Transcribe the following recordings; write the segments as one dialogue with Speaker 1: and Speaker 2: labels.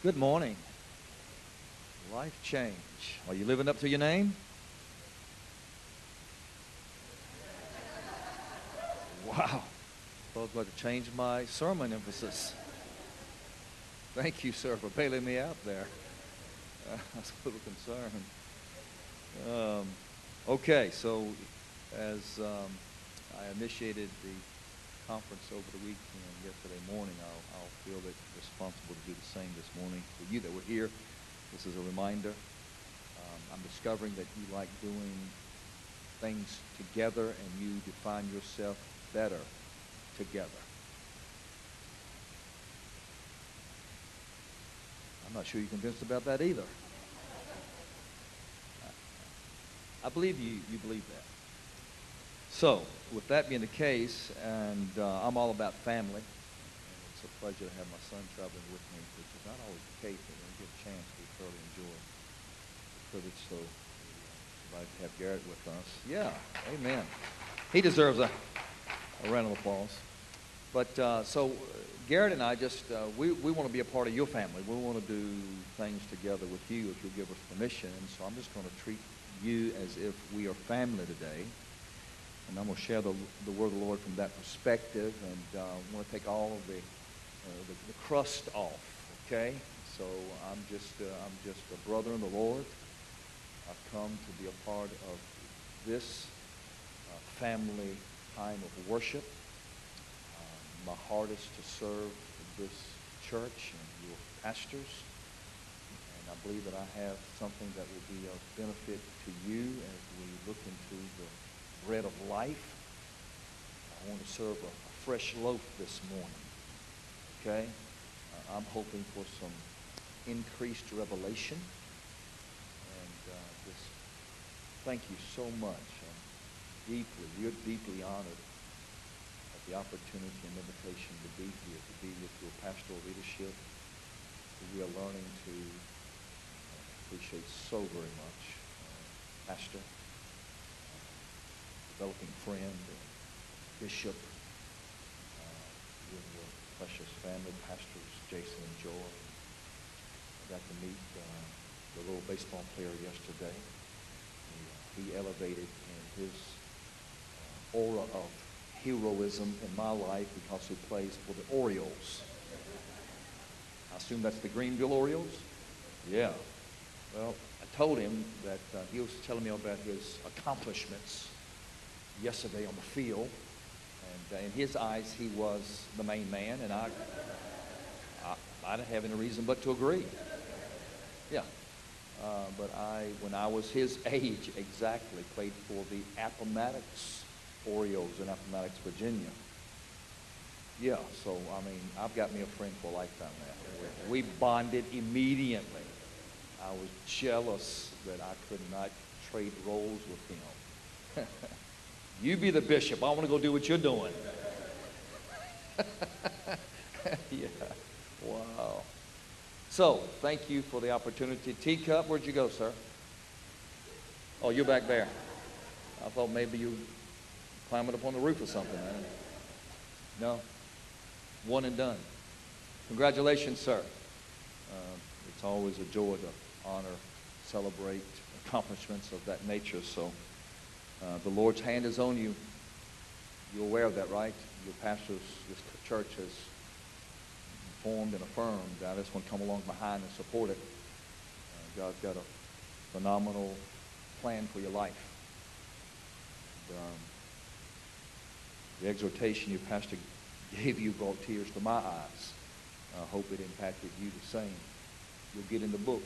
Speaker 1: Good morning. Life change. Are you living up to your name? Wow. I was about to change my sermon emphasis. Thank you, sir, for bailing me out there. I was a little concerned. Um, okay, so as um, I initiated the conference over the weekend yesterday morning, I'll, I'll feel it responsible to do the same this morning. For you that were here, this is a reminder. Um, I'm discovering that you like doing things together and you define yourself better together. I'm not sure you're convinced about that either. I believe you, you believe that. So, with that being the case, and uh, I'm all about family, and it's a pleasure to have my son traveling with me, which is not always the case, but when we get a chance, we thoroughly enjoy the privilege. So, uh, to have Garrett with us. Yeah, amen. He deserves a, a round of applause. But uh, so, Garrett and I just, uh, we, we want to be a part of your family. We want to do things together with you if you'll give us permission. And so I'm just going to treat you as if we are family today. And I'm going to share the, the word of the Lord from that perspective. And uh, I want to take all of the, uh, the, the, crust off, okay? So I'm just, uh, I'm just a brother in the Lord. I've come to be a part of this uh, family time of worship. Um, my heart is to serve this church and your pastors. And I believe that I have something that will be of benefit to you as we look into the bread of life. I want to serve a, a fresh loaf this morning. Okay? Uh, I'm hoping for some increased revelation. And uh, just thank you so much. I'm deeply, we're deeply honored at the opportunity and invitation to be here, to be with your pastoral leadership. We are learning to uh, appreciate so very much. Uh, Pastor, developing friend, and bishop, uh, with your precious family, pastors Jason and Joy. I got to meet uh, the little baseball player yesterday. He, he elevated in his uh, aura of heroism in my life because he plays for the Orioles. I assume that's the Greenville Orioles? Yeah. Well, I told him that uh, he was telling me about his accomplishments yesterday on the field. And uh, in his eyes, he was the main man, and I, I, I didn't have any reason but to agree. Yeah. Uh, but I, when I was his age exactly, played for the Appomattox Orioles in Appomattox, Virginia. Yeah, so, I mean, I've got me a friend for a lifetime now. We bonded immediately. I was jealous that I could not trade roles with him. You be the bishop. I want to go do what you're doing. yeah. Wow. So, thank you for the opportunity. Teacup, where'd you go, sir? Oh, you're back there. I thought maybe you climbing up on the roof or something. Man. No. One and done. Congratulations, sir. Uh, it's always a joy to honor, celebrate accomplishments of that nature. So. Uh, the Lord's hand is on you. You're aware of that, right? Your pastors, this church has formed and affirmed. I just want to come along behind and support it. Uh, God's got a phenomenal plan for your life. And, um, the exhortation your pastor gave you brought tears to my eyes. I hope it impacted you the same. You'll get in the book.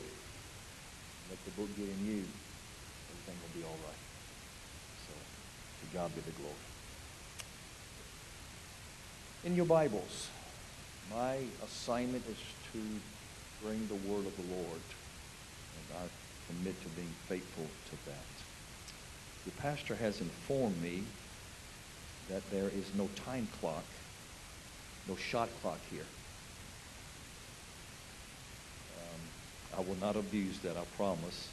Speaker 1: Let the book get in you. Everything will be all right. God be the glory. In your Bibles, my assignment is to bring the word of the Lord. And I commit to being faithful to that. The pastor has informed me that there is no time clock, no shot clock here. Um, I will not abuse that, I promise.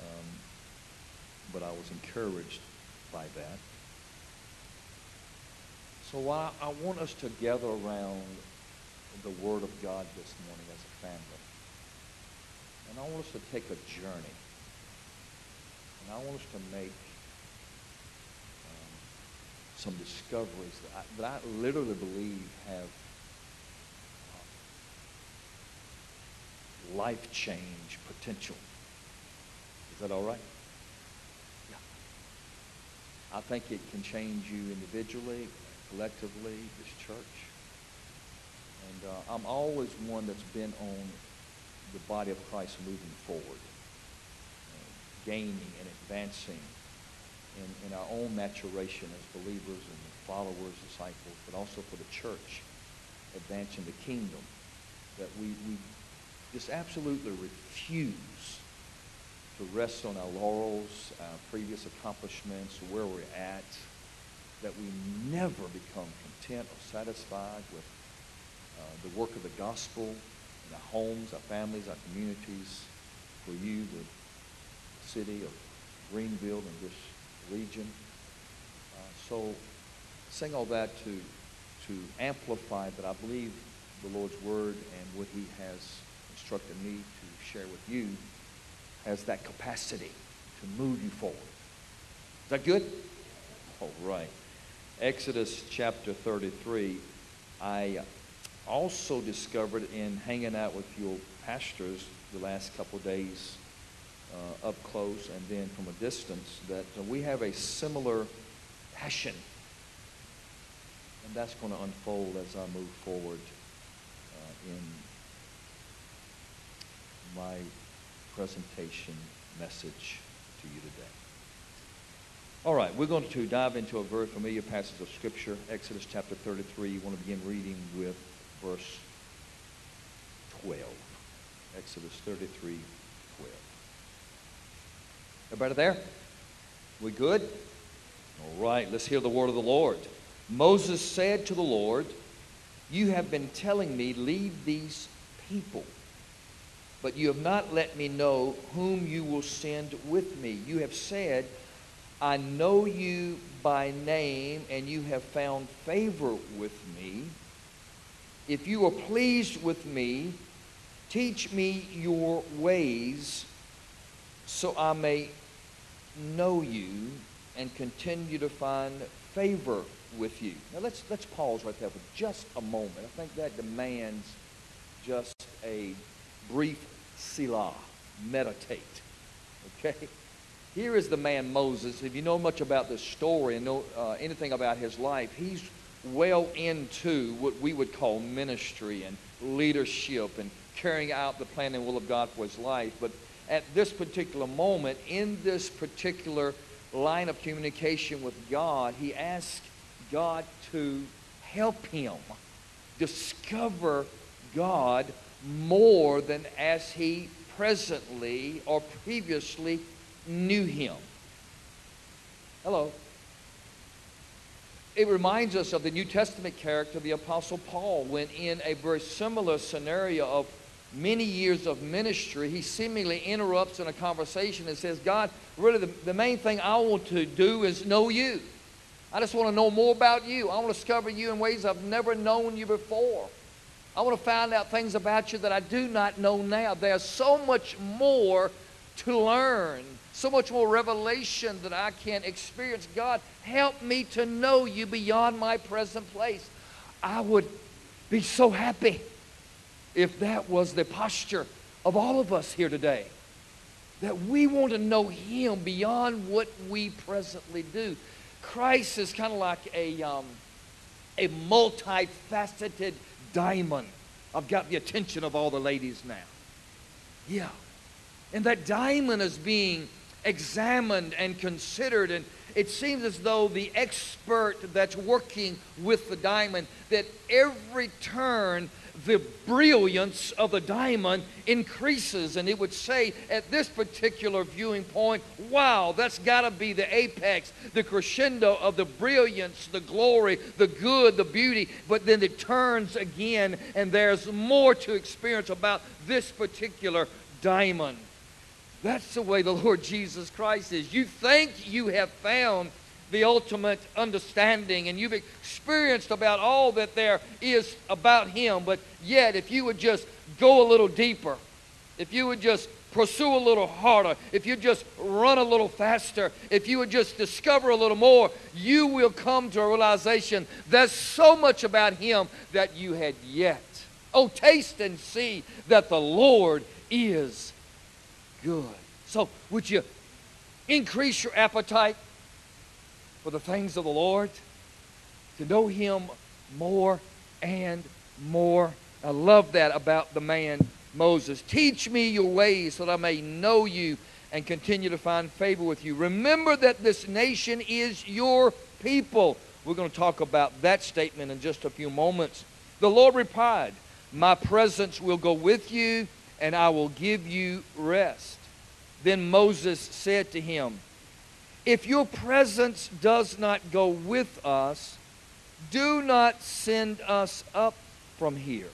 Speaker 1: Um, but I was encouraged by that. So I, I want us to gather around the Word of God this morning as a family. And I want us to take a journey. And I want us to make um, some discoveries that I, that I literally believe have um, life change potential. Is that all right? I think it can change you individually, collectively, this church. And uh, I'm always one that's been on the body of Christ moving forward, uh, gaining and advancing in, in our own maturation as believers and followers, disciples, but also for the church, advancing the kingdom, that we, we just absolutely refuse to rest on our laurels, our previous accomplishments, where we're at, that we never become content or satisfied with uh, the work of the gospel in our homes, our families, our communities, for you, the city of Greenville and this region. Uh, so, saying all that to, to amplify that I believe the Lord's word and what he has instructed me to share with you has that capacity to move you forward. Is that good? All right. Exodus chapter 33. I also discovered in hanging out with your pastors the last couple days uh, up close and then from a distance that we have a similar passion. And that's going to unfold as I move forward uh, in my presentation message to you today. All right, we're going to dive into a very familiar passage of Scripture, Exodus chapter 33. You want to begin reading with verse 12. Exodus 33, 12. Everybody there? We good? All right, let's hear the word of the Lord. Moses said to the Lord, You have been telling me, leave these people, but you have not let me know whom you will send with me. You have said, I know you by name, and you have found favor with me. If you are pleased with me, teach me your ways so I may know you and continue to find favor with you. Now let's let's pause right there for just a moment. I think that demands just a brief selah, meditate. Okay? Here is the man Moses. If you know much about this story and know uh, anything about his life, he's well into what we would call ministry and leadership and carrying out the plan and will of God for his life. But at this particular moment, in this particular line of communication with God, he asked God to help him discover God more than as he presently or previously knew him. Hello it reminds us of the New Testament character, of the Apostle Paul, when in a very similar scenario of many years of ministry, he seemingly interrupts in a conversation and says, God, really, the, the main thing I want to do is know you. I just want to know more about you. I want to discover you in ways I've never known you before. I want to find out things about you that I do not know now. There's so much more to learn so much more revelation that I can experience. God, help me to know you beyond my present place. I would be so happy if that was the posture of all of us here today. That we want to know Him beyond what we presently do. Christ is kind of like a, um, a multifaceted diamond. I've got the attention of all the ladies now. Yeah. And that diamond is being examined and considered. And it seems as though the expert that's working with the diamond, that every turn, the brilliance of the diamond increases. And it would say at this particular viewing point, wow, that's got to be the apex, the crescendo of the brilliance, the glory, the good, the beauty. But then it turns again, and there's more to experience about this particular diamond. That's the way the Lord Jesus Christ is. You think you have found the ultimate understanding and you've experienced about all that there is about Him. But yet, if you would just go a little deeper, if you would just pursue a little harder, if you just run a little faster, if you would just discover a little more, you will come to a realization there's so much about Him that you had yet. Oh, taste and see that the Lord is good. So, would you increase your appetite for the things of the Lord? To know Him more and more. I love that about the man Moses. Teach me your ways so that I may know you and continue to find favor with you. Remember that this nation is your people. We're going to talk about that statement in just a few moments. The Lord replied, My presence will go with you, and I will give you rest. Then Moses said to him, If your presence does not go with us, do not send us up from here.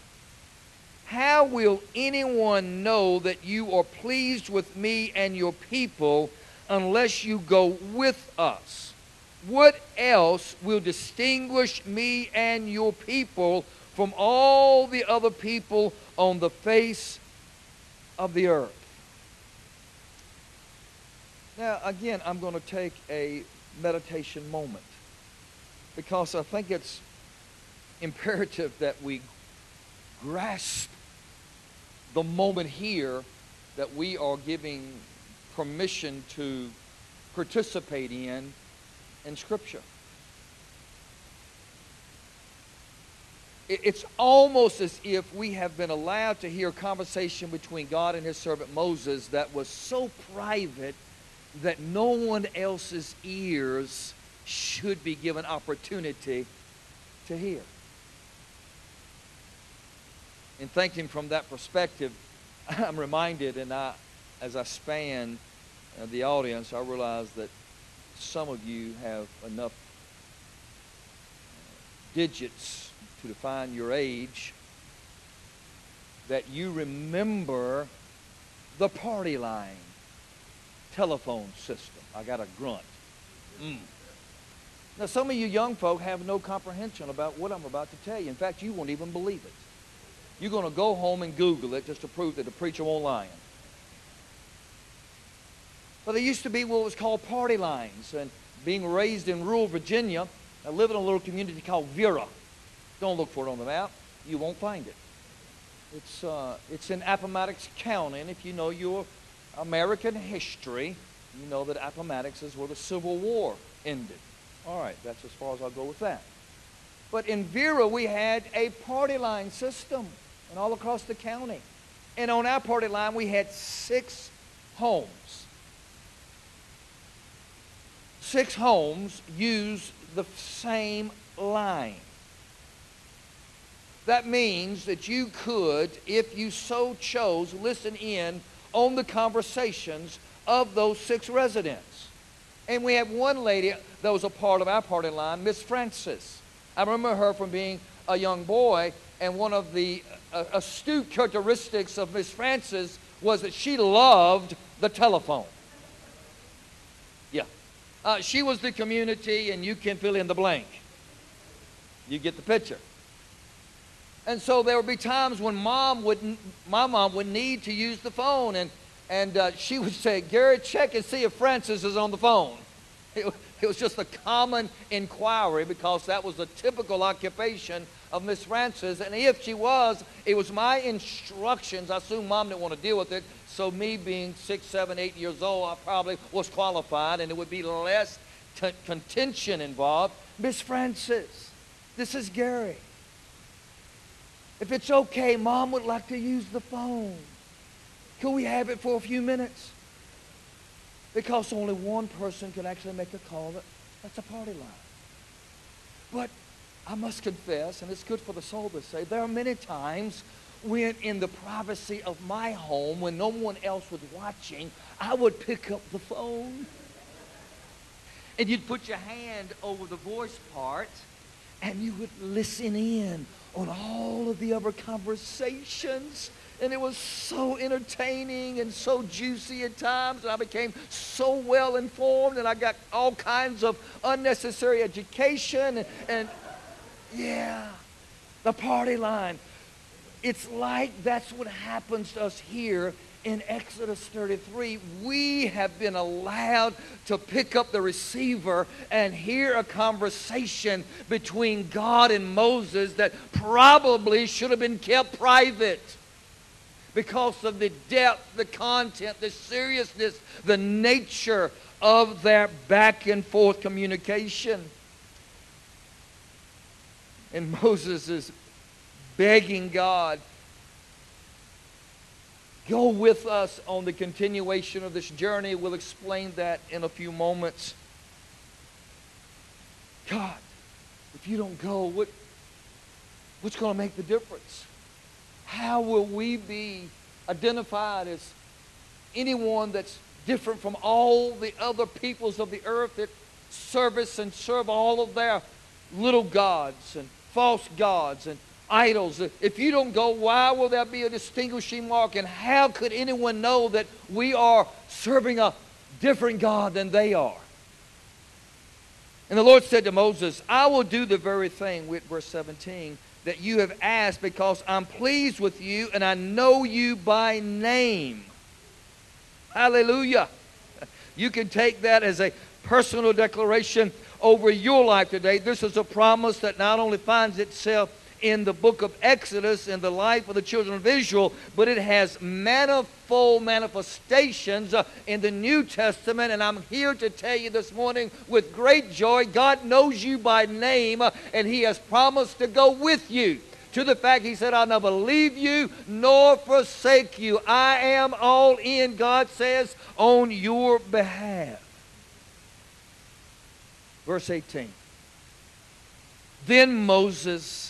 Speaker 1: How will anyone know that you are pleased with me and your people unless you go with us? What else will distinguish me and your people from all the other people on the face of the earth? Now, again, I'm going to take a meditation moment because I think it's imperative that we grasp the moment here that we are giving permission to participate in in Scripture. It's almost as if we have been allowed to hear a conversation between God and his servant Moses that was so private that no one else's ears should be given opportunity to hear. In thinking from that perspective, I'm reminded, and I, as I span uh, the audience, I realize that some of you have enough uh, digits to define your age that you remember the party line telephone system. I got a grunt. Mm. Now, some of you young folk have no comprehension about what I'm about to tell you. In fact, you won't even believe it. You're going to go home and Google it just to prove that the preacher won't lie. But there used to be what was called party lines. And being raised in rural Virginia, I live in a little community called Vera. Don't look for it on the map. You won't find it. It's, uh, it's in Appomattox County. And if you know your American history, you know that Appomattox is where the Civil War ended. All right, that's as far as I'll go with that. But in Vera, we had a party line system and all across the county. And on our party line, we had six homes. Six homes use the same line. That means that you could, if you so chose, listen in on the conversations of those six residents. And we had one lady that was a part of our party line, Miss Francis. I remember her from being a young boy, and one of the uh, astute characteristics of Miss Francis was that she loved the telephone. Yeah. Uh, she was the community, and you can fill in the blank. You get the picture. And so there would be times when mom would, my mom would need to use the phone, and, and uh, she would say, Gary, check and see if Francis is on the phone. It, it was just a common inquiry because that was a typical occupation of Miss Francis. And if she was, it was my instructions. I assume mom didn't want to deal with it. So, me being six, seven, eight years old, I probably was qualified and it would be less t- contention involved. Miss Francis, this is Gary. If it's okay, mom would like to use the phone. Could we have it for a few minutes? Because only one person can actually make a call. That, that's a party line. But I must confess, and it's good for the soul to say, there are many times when in the privacy of my home, when no one else was watching, I would pick up the phone. And you'd put your hand over the voice part, and you would listen in on all of the other conversations and it was so entertaining and so juicy at times and i became so well informed and i got all kinds of unnecessary education and, and yeah the party line. It's like that's what happens to us here in Exodus 33, we have been allowed to pick up the receiver and hear a conversation between God and Moses that probably should have been kept private because of the depth, the content, the seriousness, the nature of their back and forth communication. And Moses is begging God go with us on the continuation of this journey. We'll explain that in a few moments. God, if you don't go, what, what's going to make the difference? How will we be identified as anyone that's different from all the other peoples of the earth that service and serve all of their little gods and false gods and idols. If you don't go, why will there be a distinguishing mark? And how could anyone know that we are serving a different God than they are? And the Lord said to Moses, I will do the very thing, with verse 17, that you have asked because I'm pleased with you and I know you by name. Hallelujah. You can take that as a personal declaration over your life today. This is a promise that not only finds itself in the book of Exodus in the life of the children of Israel, but it has manifold manifestations uh, in the New Testament. And I'm here to tell you this morning with great joy God knows you by name, uh, and He has promised to go with you. To the fact He said, I'll never leave you nor forsake you. I am all in, God says, on your behalf. Verse 18. Then Moses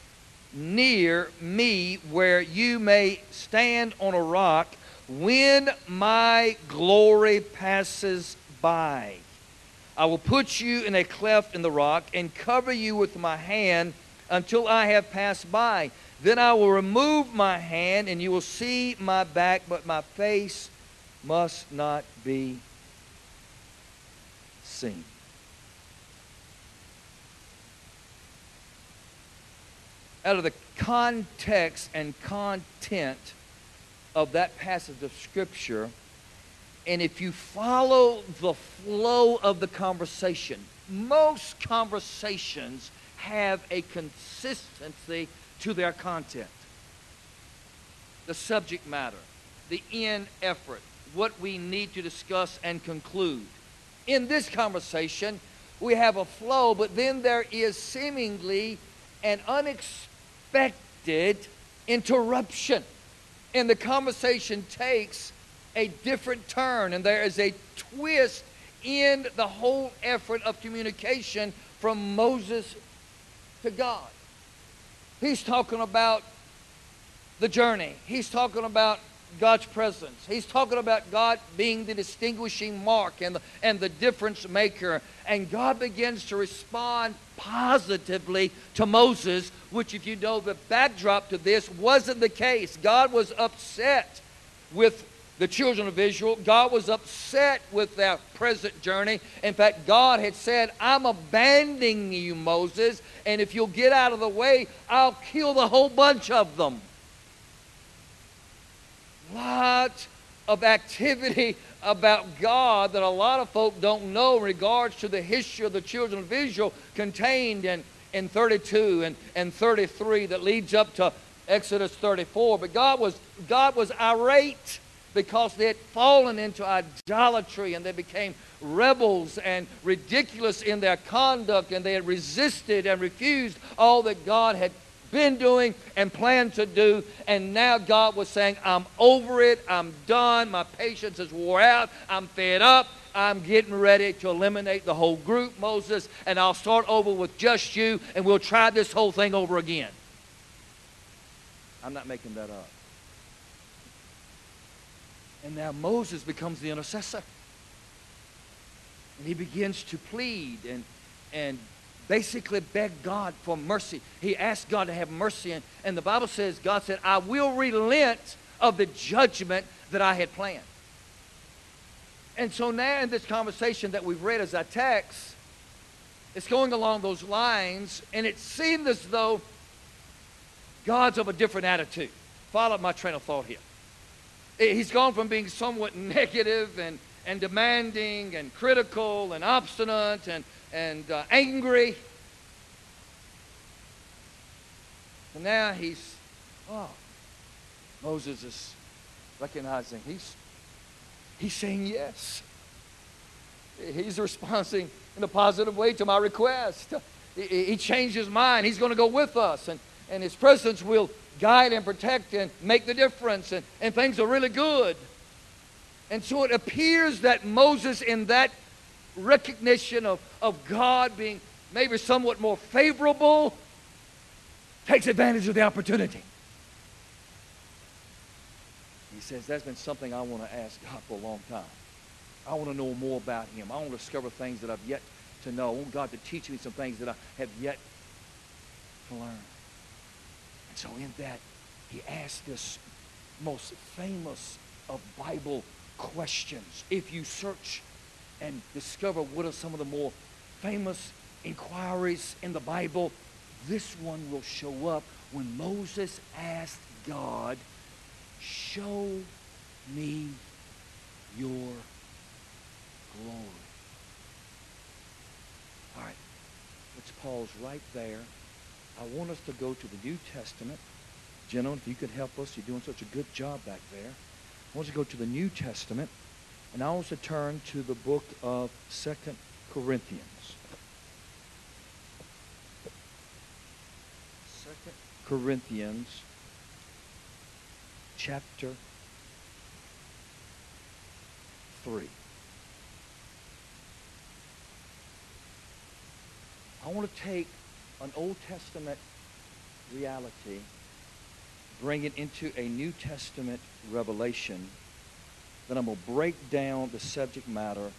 Speaker 1: near me where you may stand on a rock when my glory passes by. I will put you in a cleft in the rock and cover you with my hand until I have passed by. Then I will remove my hand and you will see my back, but my face must not be seen. Out of the context and content of that passage of Scripture, and if you follow the flow of the conversation, most conversations have a consistency to their content. The subject matter, the end effort, what we need to discuss and conclude. In this conversation, we have a flow, but then there is seemingly an unexpected unexpected interruption. And the conversation takes a different turn, and there is a twist in the whole effort of communication from Moses to God. He's talking about the journey, he's talking about God's presence. He's talking about God being the distinguishing mark and the, and the difference maker. And God begins to respond positively to Moses, which, if you know the backdrop to this, wasn't the case. God was upset with the children of Israel. God was upset with their present journey. In fact, God had said, I'm abandoning you, Moses, and if you'll get out of the way, I'll kill the whole bunch of them lot of activity about God that a lot of folk don't know in regards to the history of the children of Israel contained in, in 32 and, and 33 that leads up to Exodus 34. But God was, God was irate because they had fallen into idolatry and they became rebels and ridiculous in their conduct and they had resisted and refused all that God had been doing and planned to do. And now God was saying, I'm over it. I'm done. My patience is wore out. I'm fed up. I'm getting ready to eliminate the whole group, Moses, and I'll start over with just you, and we'll try this whole thing over again. I'm not making that up. And now Moses becomes the intercessor. And he begins to plead and, and basically beg God for mercy. He asked God to have mercy. And, and the Bible says, God said, I will relent of the judgment that I had planned. And so now in this conversation that we've read as a text, it's going along those lines, and it seemed as though God's of a different attitude. Follow up my train of thought here. He's gone from being somewhat negative and, and demanding and critical and obstinate and, and uh, angry. And now he's, oh, Moses is recognizing he's, he's saying yes. He's responding in a positive way to my request. He, changed his mind. He's going to go with us. And, and his presence will guide and protect and make the difference. And, and things are really good. And so it appears that Moses, in that recognition of, of God being maybe somewhat more favorable, takes advantage of the opportunity. He says, That's been something I want to ask God for a long time. I want to know more about Him. I want to discover things that I've yet to know. I want God to teach me some things that I have yet to learn. And so, in that, he asked this most famous of Bible questions. If you search and discover what are some of the more famous inquiries in the Bible, this one will show up when Moses asked God, Show me your glory. All right, let's pause right there. I want us to go to the New Testament. Gentlemen, if you could help us, you're doing such a good job back there. I want to go to the New Testament, and I want to turn to the book of Second Corinthians. Second Corinthians, chapter 3. I want to take an Old Testament reality bring it into a New Testament revelation, then I'm going to break down the subject matter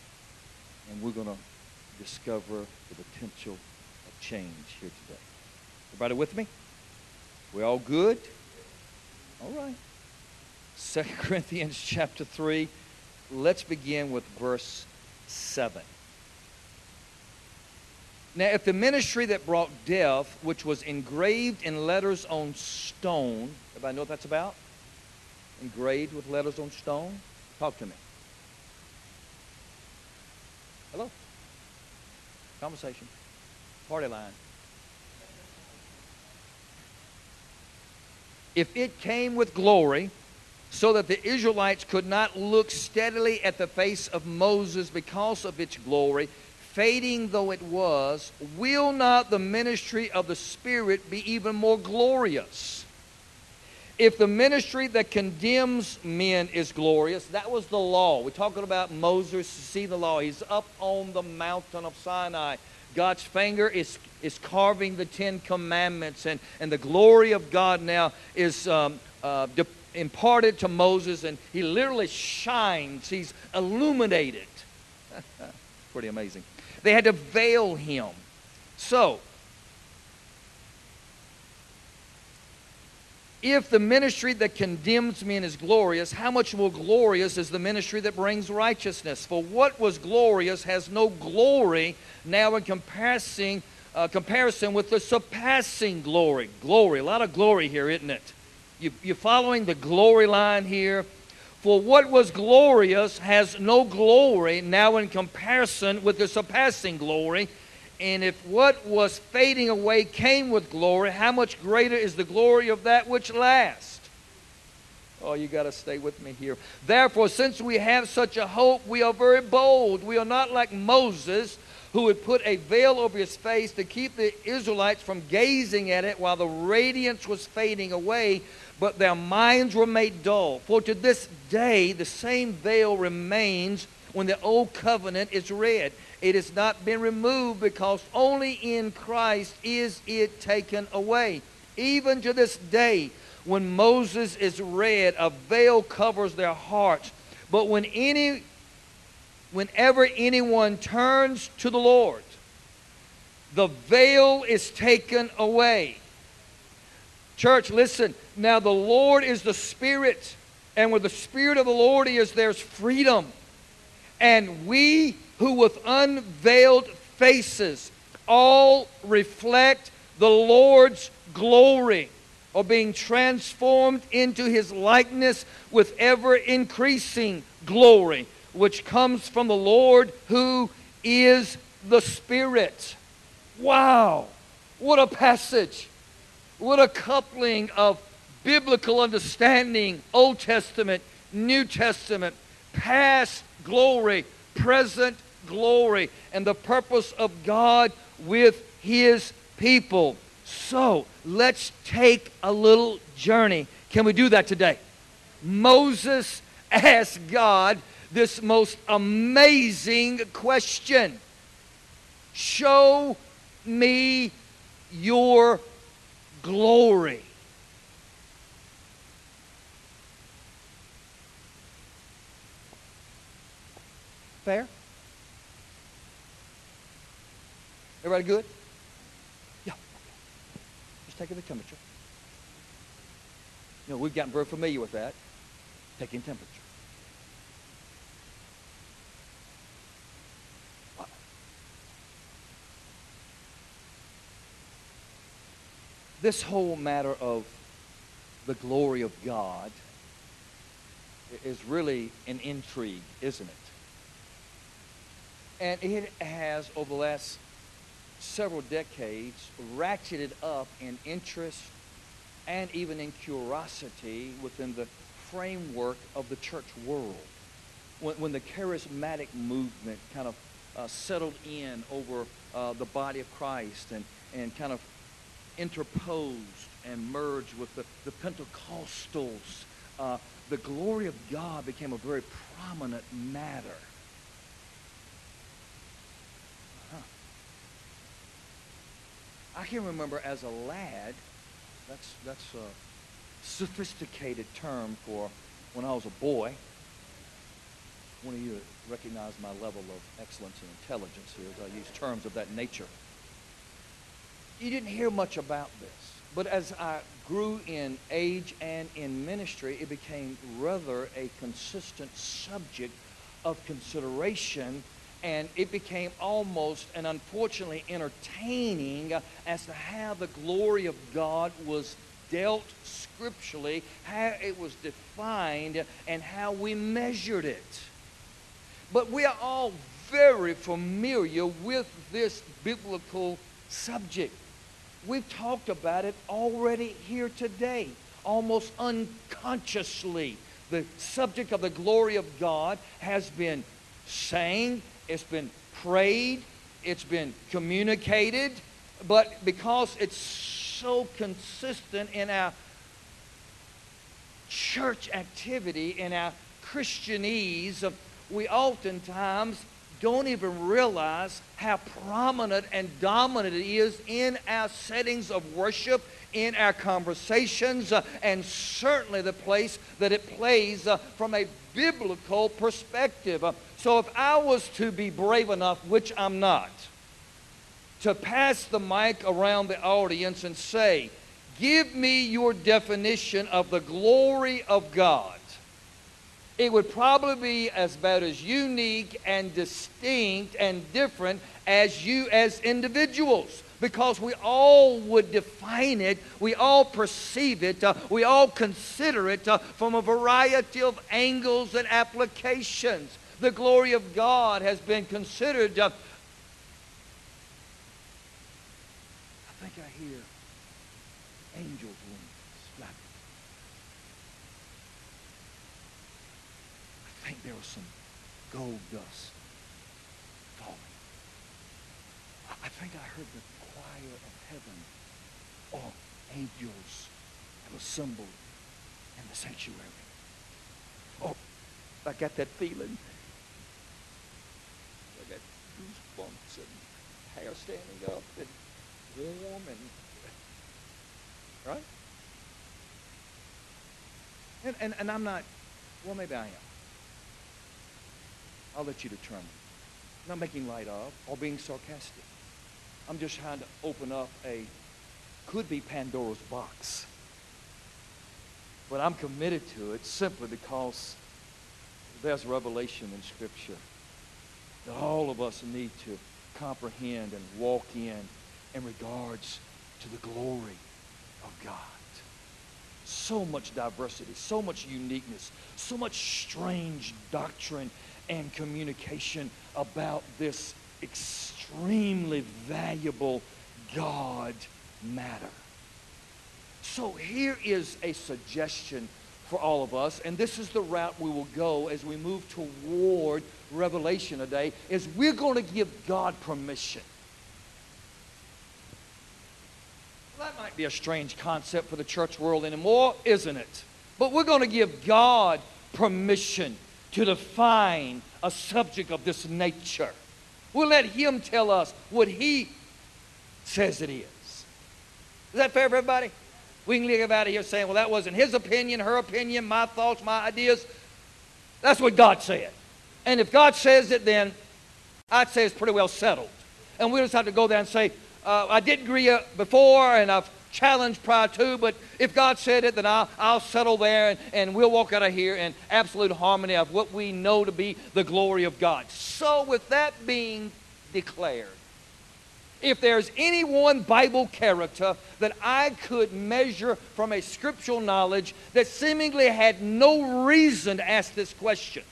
Speaker 1: and we're going to discover the potential of change here today. Everybody with me? We all good? All right. Second Corinthians chapter 3. Let's begin with verse 7. Now, if the ministry that brought death, which was engraved in letters on stone, everybody know what that's about? Engraved with letters on stone? Talk to me. Hello? Conversation. Party line. If it came with glory, so that the Israelites could not look steadily at the face of Moses because of its glory, fading though it was, will not the ministry of the Spirit be even more glorious? If the ministry that condemns men is glorious, that was the law. We're talking about Moses to see the law. He's up on the mountain of Sinai. God's finger is, is carving the Ten Commandments, and, and the glory of God now is um, uh, de- imparted to Moses, and he literally shines. He's illuminated. Pretty amazing. They had to veil him. So, if the ministry that condemns men is glorious, how much more glorious is the ministry that brings righteousness? For what was glorious has no glory now in comparison, uh, comparison with the surpassing glory. Glory, a lot of glory here, isn't it? You, you're following the glory line here. For what was glorious has no glory now in comparison with the surpassing glory. And if what was fading away came with glory, how much greater is the glory of that which lasts? Oh, you got to stay with me here. Therefore, since we have such a hope, we are very bold. We are not like Moses, who would put a veil over his face to keep the Israelites from gazing at it while the radiance was fading away, but their minds were made dull. For to this day, the same veil remains when the old covenant is read. It has not been removed because only in Christ is it taken away. Even to this day, when Moses is read, a veil covers their hearts. But when any, whenever anyone turns to the Lord, the veil is taken away. Church, listen. Now the Lord is the Spirit, and where the Spirit of the Lord is, there's freedom. And we who with unveiled faces all reflect the Lord's glory are being transformed into his likeness with ever increasing glory, which comes from the Lord who is the Spirit. Wow! What a passage! What a coupling of biblical understanding, Old Testament, New Testament, past glory, present glory, and the purpose of God with his people. So let's take a little journey. Can we do that today? Moses asked God this most amazing question Show me your glory. Fair? Everybody good? Yeah. Just taking the temperature. You know, we've gotten very familiar with that. Taking temperature. This whole matter of the glory of God is really an intrigue, isn't it? And it has, over the last several decades, ratcheted up in interest and even in curiosity within the framework of the church world. When, when the charismatic movement kind of uh, settled in over uh, the body of Christ and, and kind of interposed and merged with the, the Pentecostals, uh, the glory of God became a very prominent matter. I can remember as a lad, that's, that's a sophisticated term for when I was a boy. One of you recognize my level of excellence and intelligence here as I use terms of that nature. You didn't hear much about this. But as I grew in age and in ministry, it became rather a consistent subject of consideration and it became almost and unfortunately entertaining as to how the glory of God was dealt scripturally, how it was defined, and how we measured it. But we are all very familiar with this biblical subject. We've talked about it already here today, almost unconsciously. The subject of the glory of God has been sang, it's been prayed, it's been communicated, but because it's so consistent in our church activity, in our Christianese, we oftentimes don't even realize how prominent and dominant it is in our settings of worship, in our conversations, uh, and certainly the place that it plays uh, from a biblical perspective. Uh, so if I was to be brave enough, which I'm not, to pass the mic around the audience and say, Give me your definition of the glory of God. It would probably be as about as unique and distinct and different as you as individuals because we all would define it, we all perceive it, uh, we all consider it uh, from a variety of angles and applications the glory of God has been considered. Uh, I think I hear angels' wings flapping. I think there was some gold dust falling. I think I heard the choir of heaven. All angels have assembled in the sanctuary. Oh, I got that feeling. I got goosebumps and hair standing up and warm and right? And, and, and I'm not, well, maybe I am. I'll let you determine. I'm not making light of or being sarcastic. I'm just trying to open up a, could be Pandora's box. But I'm committed to it simply because there's revelation in Scripture that all of us need to comprehend and walk in in regards to the glory of God. So much diversity, so much uniqueness, so much strange doctrine and communication about this extremely valuable God matter. So here is a suggestion for all of us, and this is the route we will go as we move toward Revelation today, is we're going to give God permission. That might be a strange concept for the church world anymore, isn't it? But we're going to give God permission to define a subject of this nature. We'll let Him tell us what He says it is. Is that fair for everybody? We can leave out of here saying, well, that wasn't his opinion, her opinion, my thoughts, my ideas. That's what God said. And if God says it, then I'd say it's pretty well settled. And we just have to go there and say, uh, I didn't agree uh, before and I've challenged prior to, but if God said it, then I'll, I'll settle there and, and we'll walk out of here in absolute harmony of what we know to be the glory of God. So, with that being declared, if there's any one Bible character that I could measure from a scriptural knowledge that seemingly had no reason to ask this question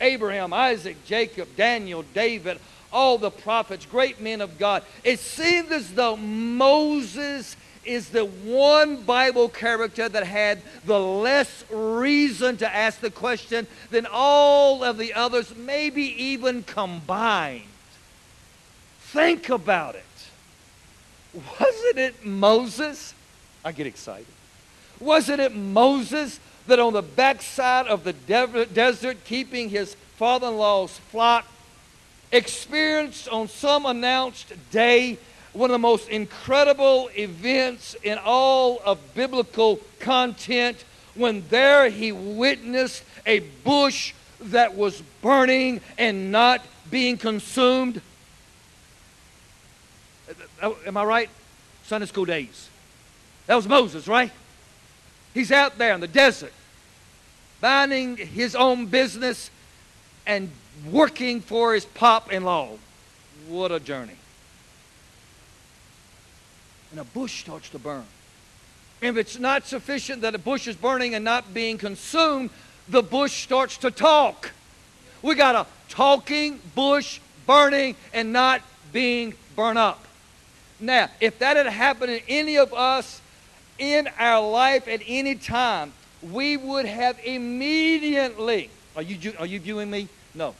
Speaker 1: Abraham, Isaac, Jacob, Daniel, David, all the prophets, great men of God. It seems as though Moses is the one Bible character that had the less reason to ask the question than all of the others, maybe even combined. Think about it. Wasn't it Moses? I get excited. Wasn't it Moses that on the backside of the desert, keeping his father in law's flock, experienced on some announced day one of the most incredible events in all of biblical content when there he witnessed a bush that was burning and not being consumed. Am I right? Sunday school days. That was Moses, right? He's out there in the desert, minding his own business and working for his pop in law. What a journey. And a bush starts to burn. If it's not sufficient that a bush is burning and not being consumed, the bush starts to talk. We got a talking bush burning and not being burned up. Now, if that had happened to any of us in our life at any time, we would have immediately. Are you, are you viewing me? No.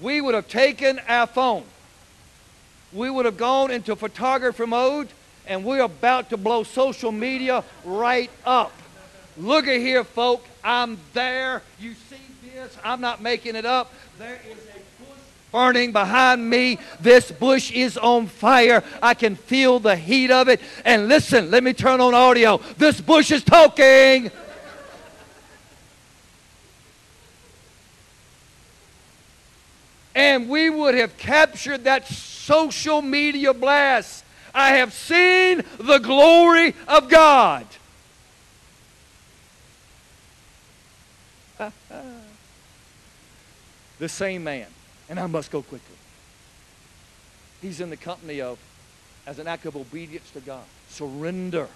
Speaker 1: We would have taken our phone. We would have gone into photography mode, and we're about to blow social media right up. Look at here, folk. I'm there. You see this? I'm not making it up. There is a bush burning behind me. This bush is on fire. I can feel the heat of it. And listen, let me turn on audio. This bush is talking. And we would have captured that social media blast. I have seen the glory of God. the same man and I must go quickly. He's in the company of, as an act of obedience to God, surrender.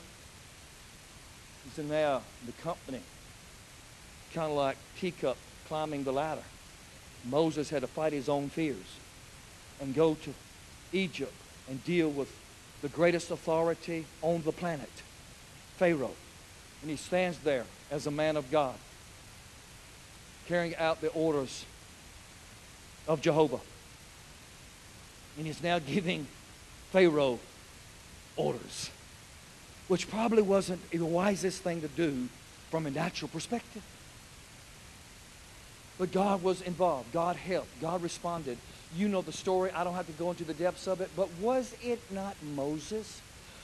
Speaker 1: He's in there, the company, kind of like teacup climbing the ladder. Moses had to fight his own fears and go to Egypt and deal with the greatest authority on the planet, Pharaoh. And he stands there as a man of God, carrying out the orders of Jehovah. And he's now giving Pharaoh orders, which probably wasn't the wisest thing to do from a natural perspective. But God was involved. God helped. God responded. You know the story. I don't have to go into the depths of it. But was it not Moses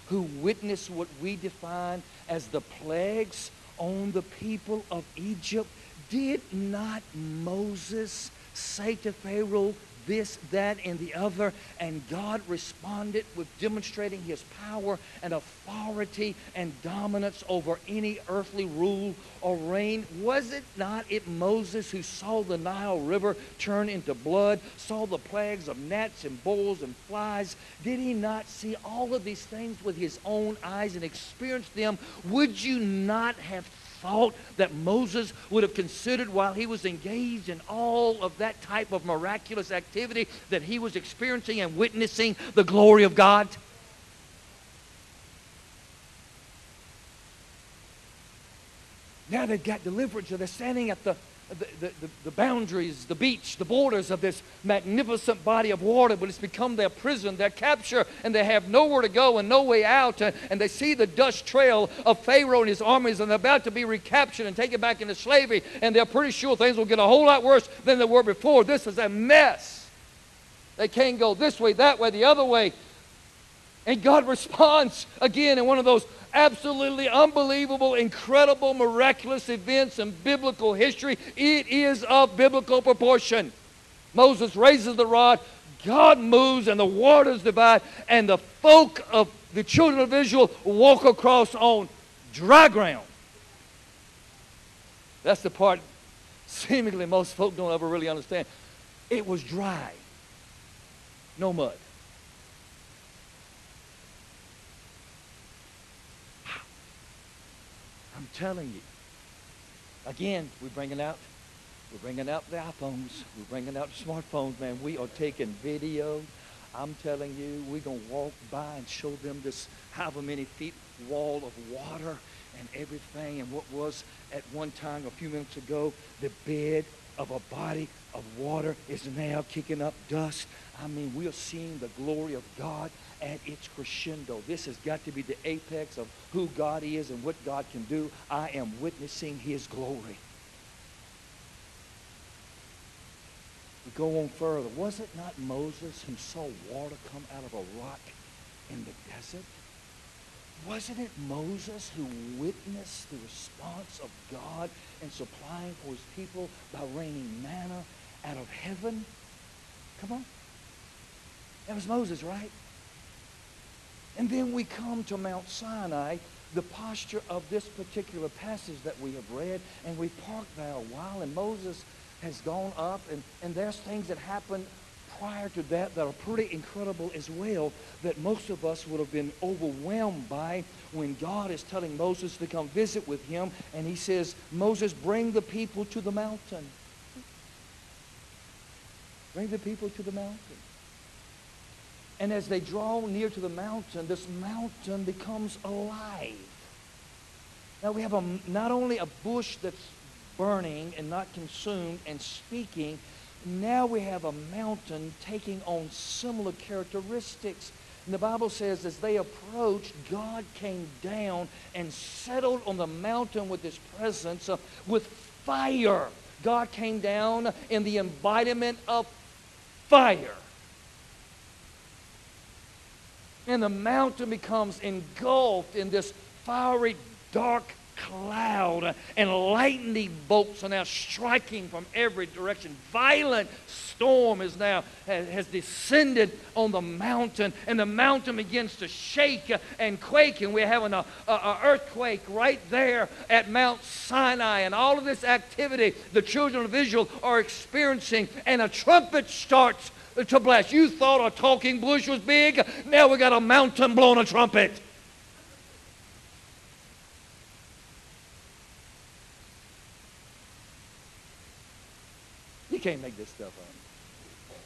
Speaker 1: who witnessed what we define as the plagues on the people of Egypt? Did not Moses say to Pharaoh, this, that, and the other. And God responded with demonstrating his power and authority and dominance over any earthly rule or reign. Was it not it Moses who saw the Nile River turn into blood, saw the plagues of gnats and bulls and flies? Did he not see all of these things with his own eyes and experience them? Would you not have thought that Moses would have considered while he was engaged in all of that type of miraculous activity that he was experiencing and witnessing the glory of God? Now they've got deliverance, so they're standing at the the, the, the, boundaries, the beach, the borders of this magnificent body of water, but it's become their prison, their capture, and they have nowhere to go and no way out. And, and they see the dust trail of Pharaoh and his armies, and they're about to be recaptured and taken back into slavery, and they're pretty sure things will get a whole lot worse than they were before. This is a mess. They can't go this way, that way, the other way. And God responds again in one of those absolutely unbelievable, incredible, miraculous events in biblical history. It is of biblical proportion. Moses raises the rod, God moves, and the waters divide, and the folk of the children of Israel walk across on dry ground. That's the part seemingly most folk don't ever really understand. It was dry, no mud. I'm telling you. Again, we're bringing out, we're bringing out the iPhones. We're bringing out the smartphones, man. We are taking video. I'm telling you, we're going to walk by and show them this however many feet wall of water and everything and what was at one time a few minutes ago the bed of a body of water is now kicking up dust. I mean, we are seeing the glory of God at its crescendo. This has got to be the apex of who God is and what God can do. I am witnessing his glory. We go on further. Was it not Moses who saw water come out of a rock in the desert? Wasn't it Moses who witnessed the response of God in supplying for his people by raining manna out of heaven? Come on. That was Moses, right? And then we come to Mount Sinai, the posture of this particular passage that we have read, and we park there a while, and Moses has gone up, and, and there's things that happen prior to that that are pretty incredible as well that most of us would have been overwhelmed by when God is telling Moses to come visit with him, and he says, Moses, bring the people to the mountain. Bring the people to the mountain. And as they draw near to the mountain, this mountain becomes alive. Now we have a, not only a bush that's burning and not consumed and speaking, now we have a mountain taking on similar characteristics. And the Bible says as they approached, God came down and settled on the mountain with his presence uh, with fire. God came down in the embodiment of fire and the mountain becomes engulfed in this fiery, dark cloud, and lightning bolts are now striking from every direction. Violent storm is now has descended on the mountain, and the mountain begins to shake and quake, and we're having a, a, a earthquake right there at Mount Sinai, and all of this activity the children of Israel are experiencing, and a trumpet starts Uh, to blast. You thought a talking bush was big. Now we got a mountain blowing a trumpet. You can't make this stuff up.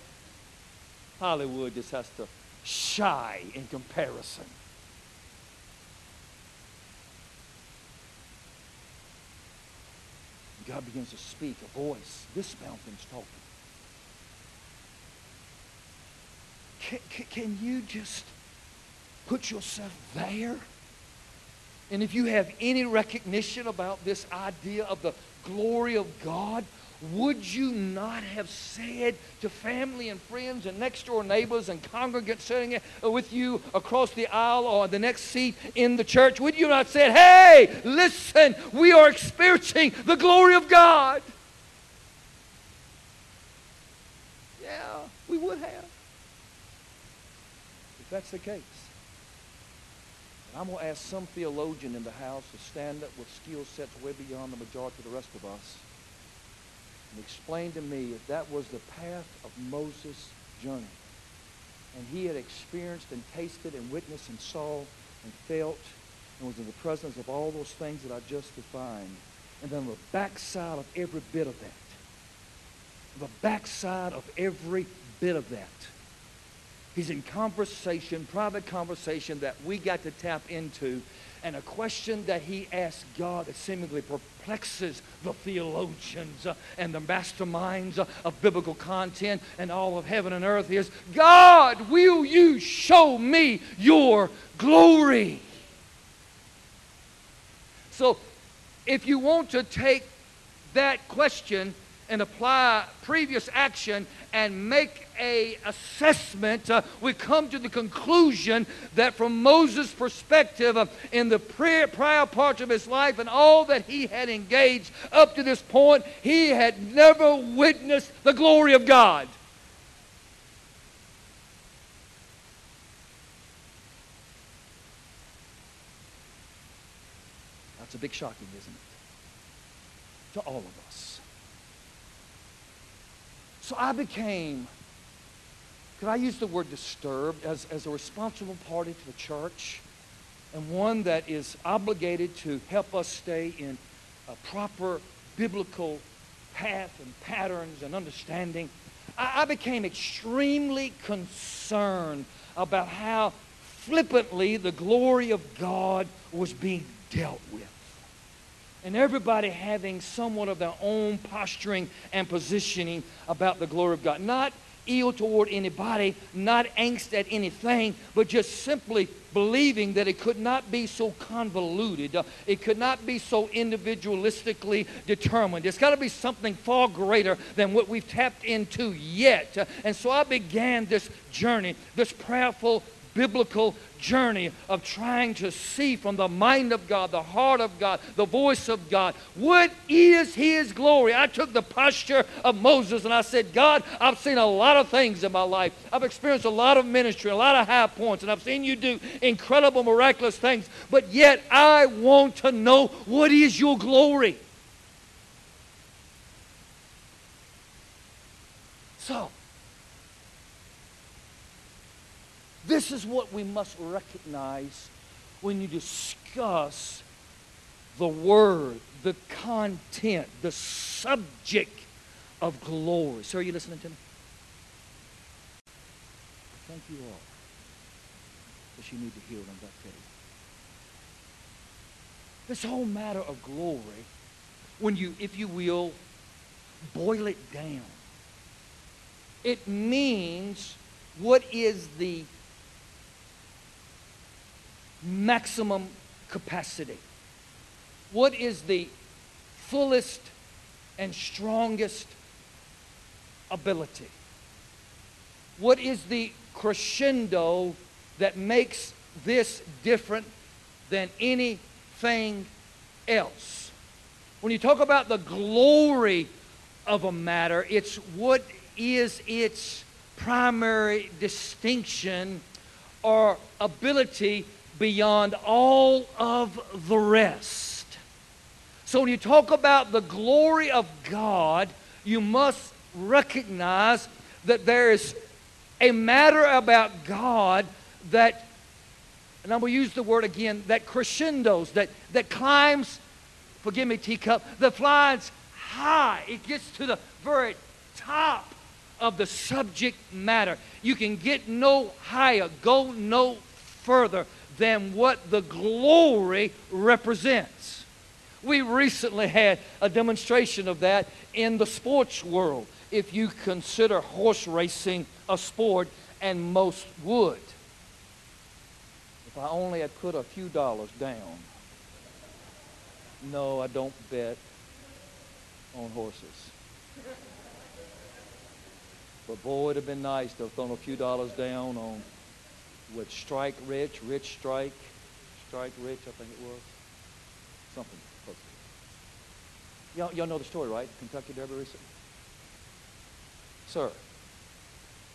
Speaker 1: Hollywood just has to shy in comparison. God begins to speak, a voice. This mountain's talking. Can, can, you just put yourself there? And if you have any recognition about this idea of the glory of God, would you not have said to family and friends and next door neighbors and congregants sitting with you across the aisle or the next seat in the church, would you not say, hey, listen, we are experiencing the glory of God? Yeah, we would have. That's the case. And I'm going to ask some theologian in the house to stand up with skill sets way beyond the majority of the rest of us and explain to me if that was the path of Moses' journey. And he had experienced and tasted and witnessed and saw and felt and was in the presence of all those things that I just defined. And then the backside of every bit of that, the backside of every bit of that, he's in conversation, private conversation that we got to tap into and a question that he asked God that seemingly perplexes the theologians uh, and the masterminds uh, of biblical content and all of heaven and earth is God, will you show me your glory? So, if you want to take that question and apply previous action and make a assessment, uh, we come to the conclusion that from Moses' perspective, uh, in the prior, prior parts of his life and all that he had engaged up to this point, he had never witnessed the glory of God. That's a big shocking, isn't it? To all of us. So I became, could I use the word disturbed, as, as a responsible party to the church and one that is obligated to help us stay in a proper biblical path and patterns and understanding. I, I became extremely concerned about how flippantly the glory of God was being dealt with and everybody having somewhat of their own posturing and positioning about the glory of God. Not ill toward anybody, not angst at anything, but just simply believing that it could not be so convoluted. Uh, it could not be so individualistically determined. It's got to be something far greater than what we've tapped into yet. And so I began this journey, this prayerful biblical journey of trying to see from the mind of God, the heart of God, the voice of God, what is His glory? I took the posture of Moses and I said, God, I've seen a lot of things in my life. I've experienced a lot of ministry, a lot of high points, and I've seen you do incredible, miraculous things, but yet I want to know what is your glory. So, This is what we must recognize when you discuss the word, the content, the subject of glory. So, are you listening to me? Thank you all. But you need to hear what I'm about to tell you. This whole matter of glory, when you, if you will, boil it down, it means what is the maximum capacity? What is the fullest and strongest ability? What is the crescendo that makes this different than anything else? When you talk about the glory of a matter, it's what is its primary distinction or ability beyond all of the rest. So when you talk about the glory of God, you must recognize that there is a matter about God that, and I'm going to use the word again, that crescendos, that, that climbs, forgive me, teacup, that flies high. It gets to the very top of the subject matter. You can get no higher, go no further than what the glory represents. We recently had a demonstration of that in the sports world. If you consider horse racing a sport, and most would. If I only had put a few dollars down. No, I don't bet on horses. But boy, it'd have been nice to have thrown a few dollars down on with Strike Rich, Rich Strike, Strike Rich, I think it was. Something close to it. Y'all, y'all know the story, right? Kentucky Derby recently? Sir,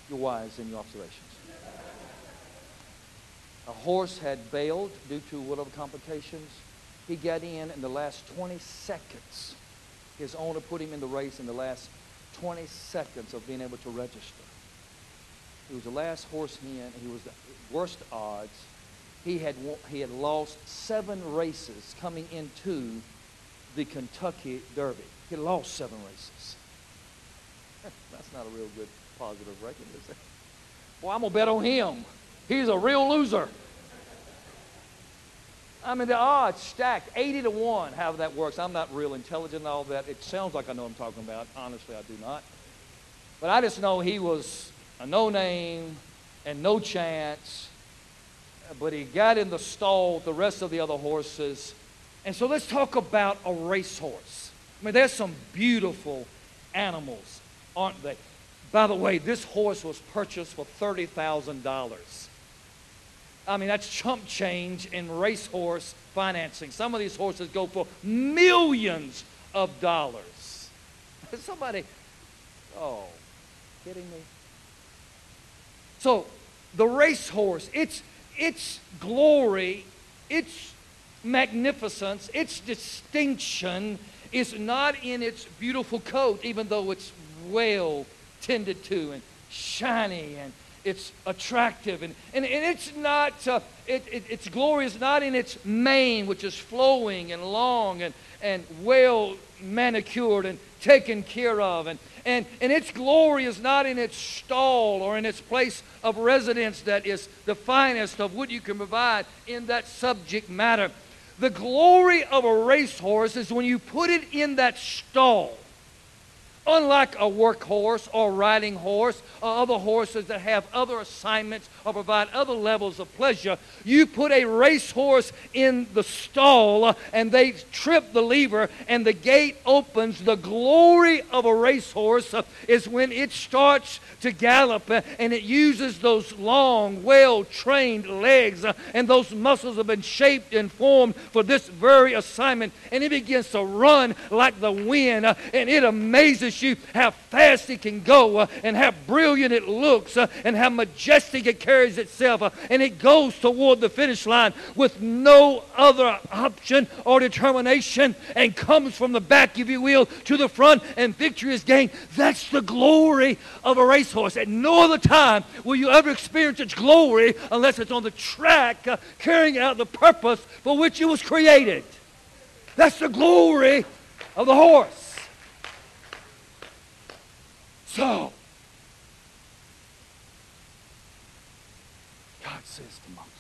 Speaker 1: you're wise in your observations. A horse had bailed due to whatever complications. He got in in the last 20 seconds. His owner put him in the race in the last 20 seconds of being able to register. He was the last horse in. He was the worst odds. He had, he had lost seven races coming into the Kentucky Derby. He lost seven races. That's not a real good positive record, is it? Well, I'm going to bet on him. He's a real loser. I mean, the odds stacked 80 to 1, how that works. I'm not real intelligent and all that. It sounds like I know what I'm talking about. Honestly, I do not. But I just know he was a no name and no chance. But he got in the stall with the rest of the other horses. And so let's talk about a racehorse. I mean, there's some beautiful animals, aren't they? By the way, this horse was purchased for $30,000. I mean, that's chump change in racehorse financing. Some of these horses go for millions of dollars. Somebody, oh, kidding me? So, the racehorse, its, its glory, its magnificence, its distinction is not in its beautiful coat, even though it's well tended to and shiny and it's attractive and, and, and it's not uh, it, it, its glory is not in its mane which is flowing and long and, and well manicured and taken care of. And, and, and its glory is not in its stall or in its place of residence that is the finest of what you can provide in that subject matter. The glory of a racehorse is when you put it in that stall Unlike a workhorse or riding horse or other horses that have other assignments or provide other levels of pleasure, you put a racehorse in the stall and they trip the lever and the gate opens. The glory of a racehorse is when it starts to gallop and it uses those long, well trained legs and those muscles have been shaped and formed for this very assignment and it begins to run like the wind and it amazes you how fast it can go uh, and how brilliant it looks uh, and how majestic it carries itself. Uh, and it goes toward the finish line with no other option or determination and comes from the back, if you will, to the front and victory is gained. That's the glory of a racehorse. At no other time will you ever experience its glory unless it's on the track uh, carrying out the purpose for which it was created. That's the glory of the horse. So, God says to Moses,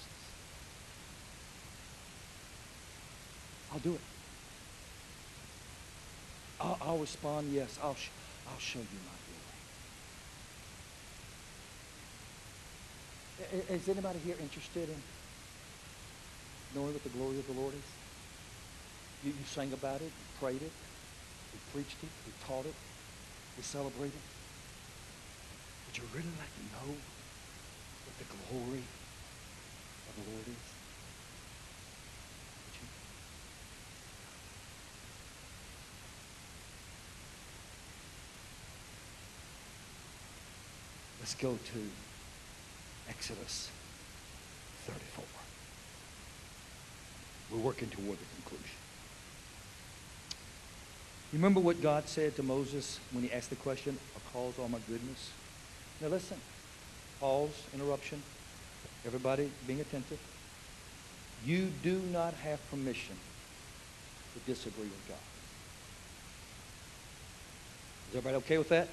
Speaker 1: I'll do it. I'll, I'll respond, yes, I'll, sh- I'll show you my glory. Is anybody here interested in knowing what the glory of the Lord is? You, you sang about it, you prayed it, you preached it, you taught it, you celebrated it. You really like to know what the glory of the Lord is? Let's go to Exodus 34. We're working toward the conclusion. You remember what God said to Moses when he asked the question, "A cause all my goodness? Now listen. Pause, interruption. Everybody being attentive. You do not have permission to disagree with God. Is everybody okay with that?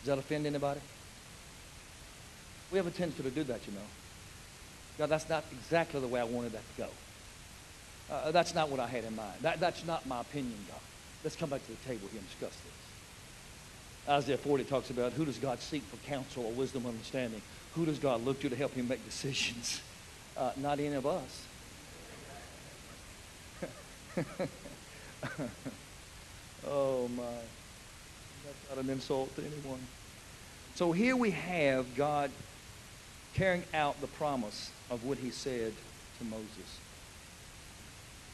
Speaker 1: Does that offend anybody? We have a tendency to do that, you know. God, that's not exactly the way I wanted that to go. Uh, that's not what I had in mind. That, that's not my opinion, God. Let's come back to the table here and discuss this. Isaiah 40 talks about who does God seek for counsel or wisdom or understanding? Who does God look to to help him make decisions? Uh, not any of us. oh, my. That's not an insult to anyone. So here we have God carrying out the promise of what he said to Moses.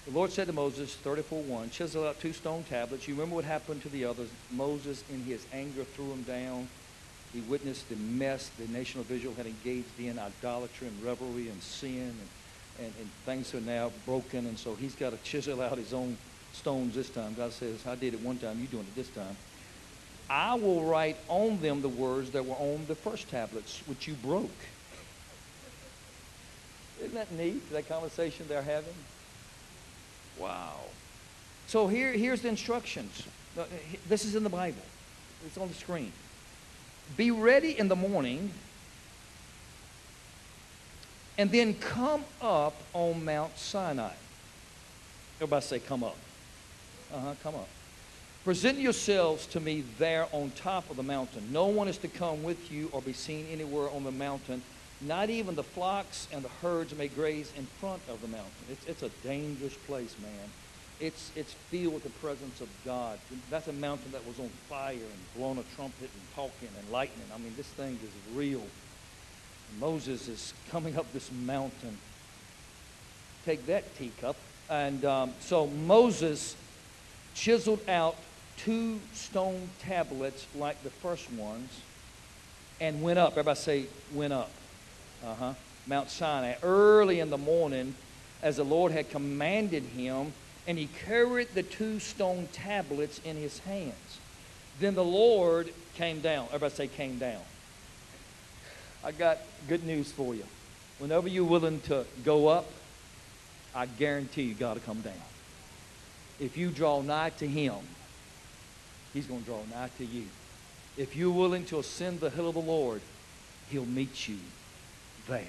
Speaker 1: The Lord said to Moses, 34:1, chisel out two stone tablets. You remember what happened to the others. Moses, in his anger, threw them down. He witnessed the mess the nation of Israel had engaged in, idolatry and revelry and sin, and, and, and things are now broken. And so he's got to chisel out his own stones this time. God says, I did it one time, you're doing it this time. I will write on them the words that were on the first tablets, which you broke. Isn't that neat, that conversation they're having? Wow. So here, here's the instructions. Uh, This is in the Bible. It's on the screen. Be ready in the morning and then come up on Mount Sinai. Everybody say, come up. Uh-huh, come up. Present yourselves to me there on top of the mountain. No one is to come with you or be seen anywhere on the mountain. Not even the flocks and the herds may graze in front of the mountain. It's, it's a dangerous place, man. It's, it's filled with the presence of God. That's a mountain that was on fire and blowing a trumpet and talking and lightning. I mean, this thing is real. Moses is coming up this mountain. Take that teacup. And um, so Moses chiseled out two stone tablets like the first ones and went up. Everybody say, went up. Uh huh. Mount Sinai. Early in the morning, as the Lord had commanded him, and he carried the two stone tablets in his hands. Then the Lord came down. Everybody say, came down. I got good news for you. Whenever you're willing to go up, I guarantee you got to come down. If you draw nigh to him, he's going to draw nigh to you. If you're willing to ascend the hill of the Lord, he'll meet you there.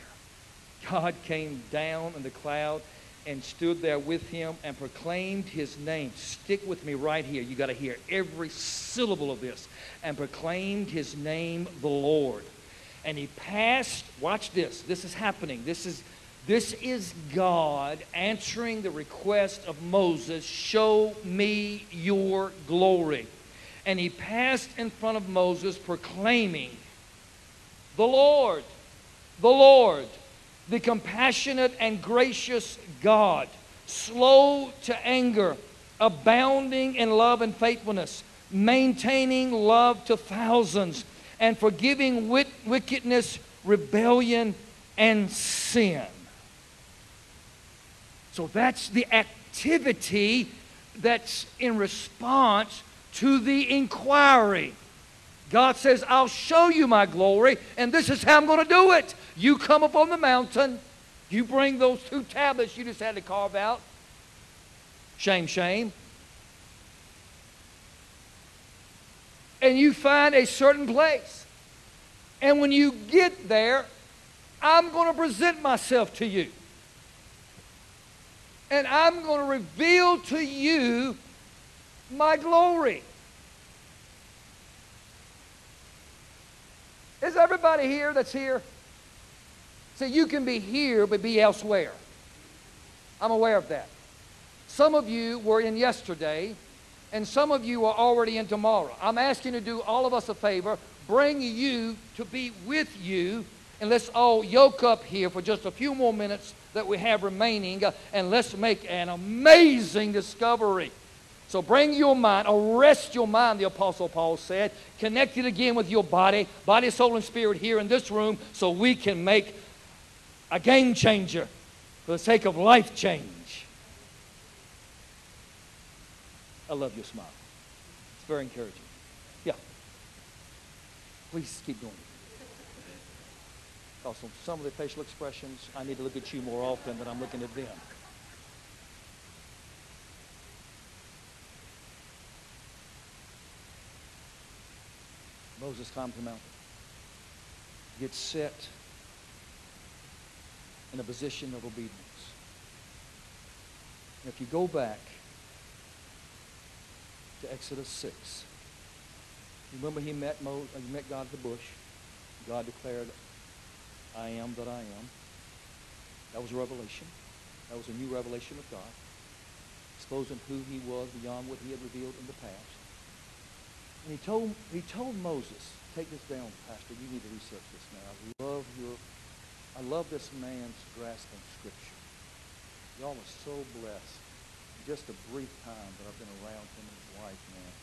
Speaker 1: God came down in the cloud and stood there with him and proclaimed his name. Stick with me right here. You got to hear every syllable of this. And proclaimed his name, the Lord. And he passed, watch this. This is happening. This is this is God answering the request of Moses, show me your glory. And he passed in front of Moses proclaiming, the Lord, the Lord, the compassionate and gracious God, slow to anger, abounding in love and faithfulness, maintaining love to thousands, and forgiving wit- wickedness, rebellion, and sin. So that's the activity that's in response to the inquiry. God says, I'll show you my glory, and this is how I'm going to do it. You come up on the mountain, you bring those two tablets you just had to carve out. Shame, shame. And you find a certain place. And when you get there, I'm going to present myself to you. And I'm going to reveal to you my glory. Is everybody here that's here? See, you can be here but be elsewhere. I'm aware of that. Some of you were in yesterday, and some of you are already in tomorrow. I'm asking you to do all of us a favor, bring you to be with you, and let's all yoke up here for just a few more minutes that we have remaining, and let's make an amazing discovery. So bring your mind, arrest your mind, the Apostle Paul said. Connect it again with your body, body, soul, and spirit here in this room so we can make a game changer for the sake of life change. I love your smile. It's very encouraging. Yeah. Please keep going. Because on some of the facial expressions, I need to look at you more often than I'm looking at them. Moses climbs the mountain, gets set in a position of obedience. If you go back to Exodus 6, Remember, he met, Mo, uh, he met God at the bush. God declared, I am that I am. That was a revelation. That was a new revelation of God, exposing who he was beyond what he had revealed in the past. And he told, he told Moses, take this down, Pastor. You need to research this now. I love your, I love this man's grasp Scripture. Y'all are so blessed. Just a brief time that I've been around him and his wife, man,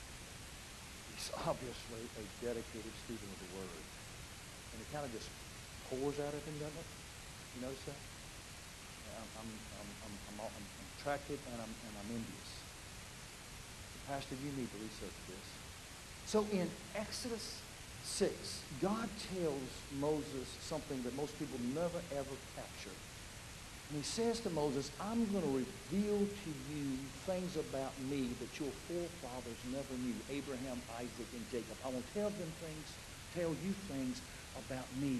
Speaker 1: he's obviously a dedicated student of the Word. And it kind of just pours out of him, doesn't it? You notice that? I'm, I'm, I'm, I'm, I'm, I'm attracted and I'm, and I'm envious. Pastor, you need to research this. So in Exodus 6, God tells Moses something that most people never ever capture. And he says to Moses, I'm going to reveal to you things about me that your forefathers never knew, Abraham, Isaac, and Jacob. I will tell them things, tell you things about me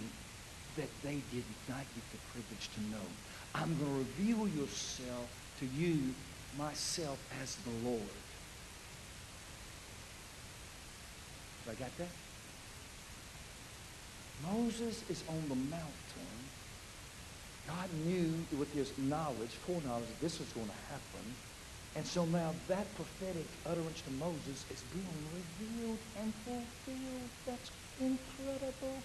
Speaker 1: that they did not get the privilege to know. I'm going to reveal yourself to you, myself, as the Lord. I got that? Moses is on the mountain. God knew with his knowledge, foreknowledge, that this was going to happen. And so now that prophetic utterance to Moses is being revealed and fulfilled. That's incredible.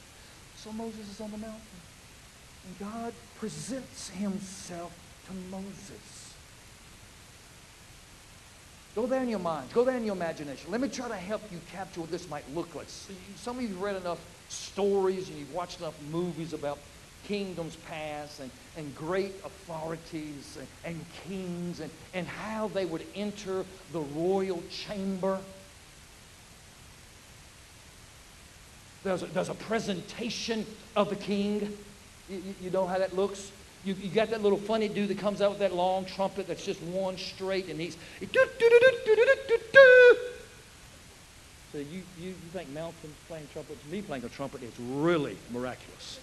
Speaker 1: So Moses is on the mountain. And God presents himself to Moses. Go there in your mind. Go there in your imagination. Let me try to help you capture what this might look like. Some of you have read enough stories and you've watched enough movies about kingdoms past and, and great authorities and, and kings and, and how they would enter the royal chamber. There's a, there's a presentation of the king. You, you know how that looks? You, you got that little funny dude that comes out with that long trumpet that's just one straight, and he's. He, so you, you, you think Mountain's playing trumpet? Me playing a trumpet is really miraculous.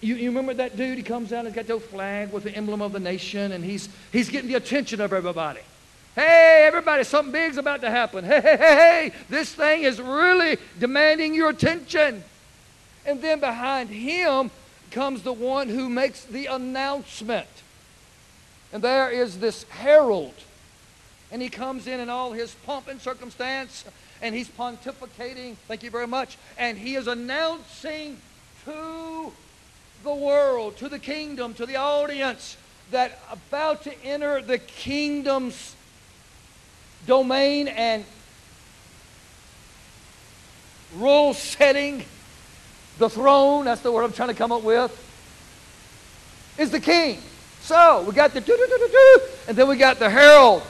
Speaker 1: You, you remember that dude? He comes out and he's got that flag with the emblem of the nation, and he's, he's getting the attention of everybody. Hey, everybody, something big's about to happen. Hey, hey, hey, hey, this thing is really demanding your attention. And then behind him comes the one who makes the announcement. And there is this herald. And he comes in in all his pomp and circumstance, and he's pontificating, thank you very much, and he is announcing to the world, to the kingdom, to the audience, that about to enter the kingdom's domain and rule setting the throne, that's the word I'm trying to come up with, is the king. So we got the do do do do do, and then we got the herald.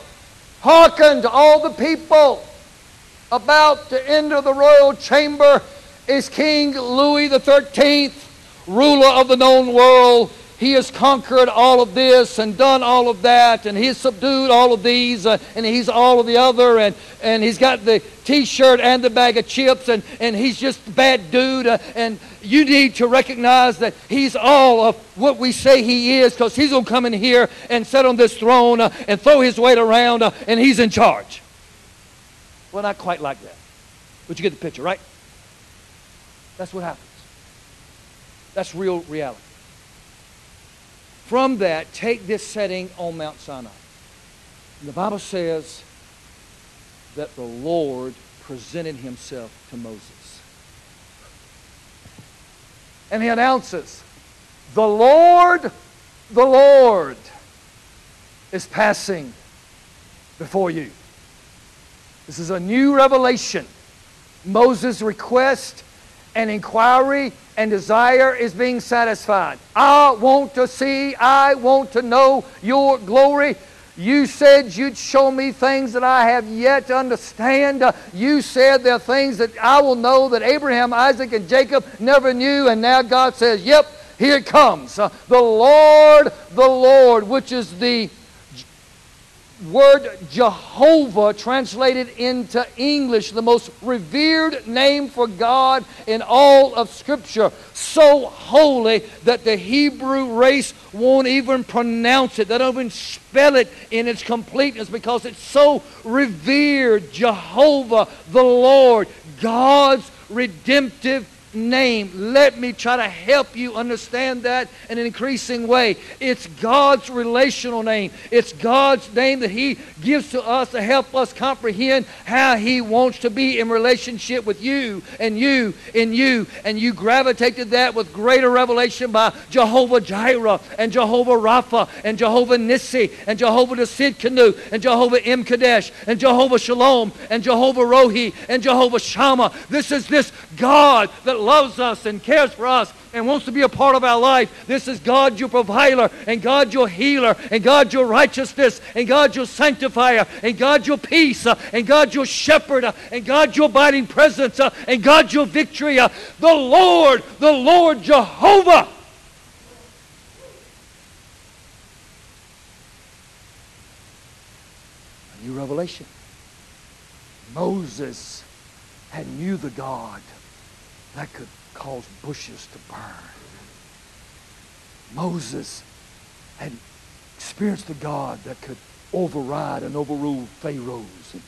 Speaker 1: Hearken to all the people about to enter the royal chamber is King Louis Thirteenth, ruler of the known world. He has conquered all of this and done all of that, and he's subdued all of these, uh, and he's all of the other, and, and he's got the t shirt and the bag of chips, and, and he's just a bad dude. Uh, and you need to recognize that he's all of what we say he is, because he's going to come in here and sit on this throne uh, and throw his weight around, uh, and he's in charge. Well, not quite like that. But you get the picture, right? That's what happens. That's real reality. From that, take this setting on Mount Sinai. And the Bible says that the Lord presented himself to Moses. And he announces, The Lord, the Lord is passing before you. This is a new revelation. Moses' request and inquiry and desire is being satisfied. I want to see, I want to know your glory. You said you'd show me things that I have yet to understand. Uh, you said there are things that I will know that Abraham, Isaac, and Jacob never knew. And now God says, Yep, here it comes. Uh, the Lord, the Lord, which is the word Jehovah translated into English, the most revered name for God in all of Scripture. So holy that the Hebrew race won't even pronounce it. They don't even spell it in its completeness because it's so revered. Jehovah, the Lord, God's redemptive name. Let me try to help you understand that in an increasing way. It's God's relational name. It's God's name that He gives to us to help us comprehend how He wants to be in relationship with you and you and you. And you gravitate to that with greater revelation by Jehovah Jireh and Jehovah Rapha and Jehovah Nissi and Jehovah Tsidkenu and Jehovah M'Kaddesh and Jehovah Shalom and Jehovah Rohi and Jehovah Shammah. This is this God that loves us and cares for us and wants to be a part of our life. This is God your provider and God your healer and God your righteousness and God your sanctifier and God your peace uh, and God your shepherd uh, and God your abiding presence uh, and God your victory. The Lord, the Lord Jehovah. A new revelation. Moses had knew the God that could cause bushes to burn. Moses had experienced the God that could override and overrule Pharaohs. And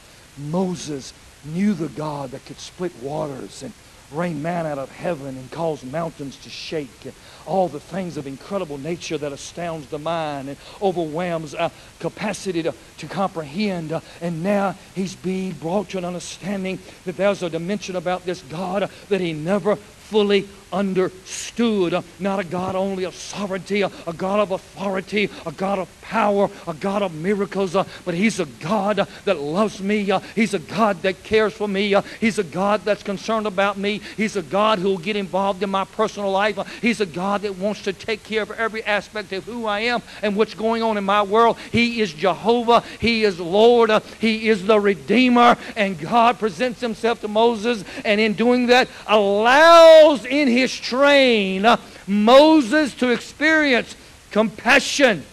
Speaker 1: Moses knew the God that could split waters and rain man out of heaven and cause mountains to shake. And all the things of incredible nature that astounds the mind and overwhelms our capacity to, to comprehend. Uh, and now he's being brought to an understanding that there's a dimension about this God that he never fully understood. Not a God only of sovereignty, a, God of authority, a God of power, a God of miracles, but He's a God that loves me. He's a God that cares for me. He's a God that's concerned about me. He's a God who will get involved in my personal life. He's a God that wants to take care of every aspect of who I am and what's going on in my world. He is Jehovah. He is Lord. He is the Redeemer. And God presents Himself to Moses, and in doing that, allows in His train uh, Moses to experience compassion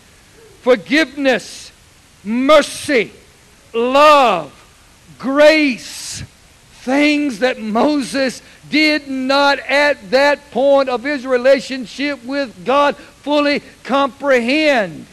Speaker 1: forgiveness, mercy, love, grace, things that Moses did not at that point of his relationship with God fully comprehend.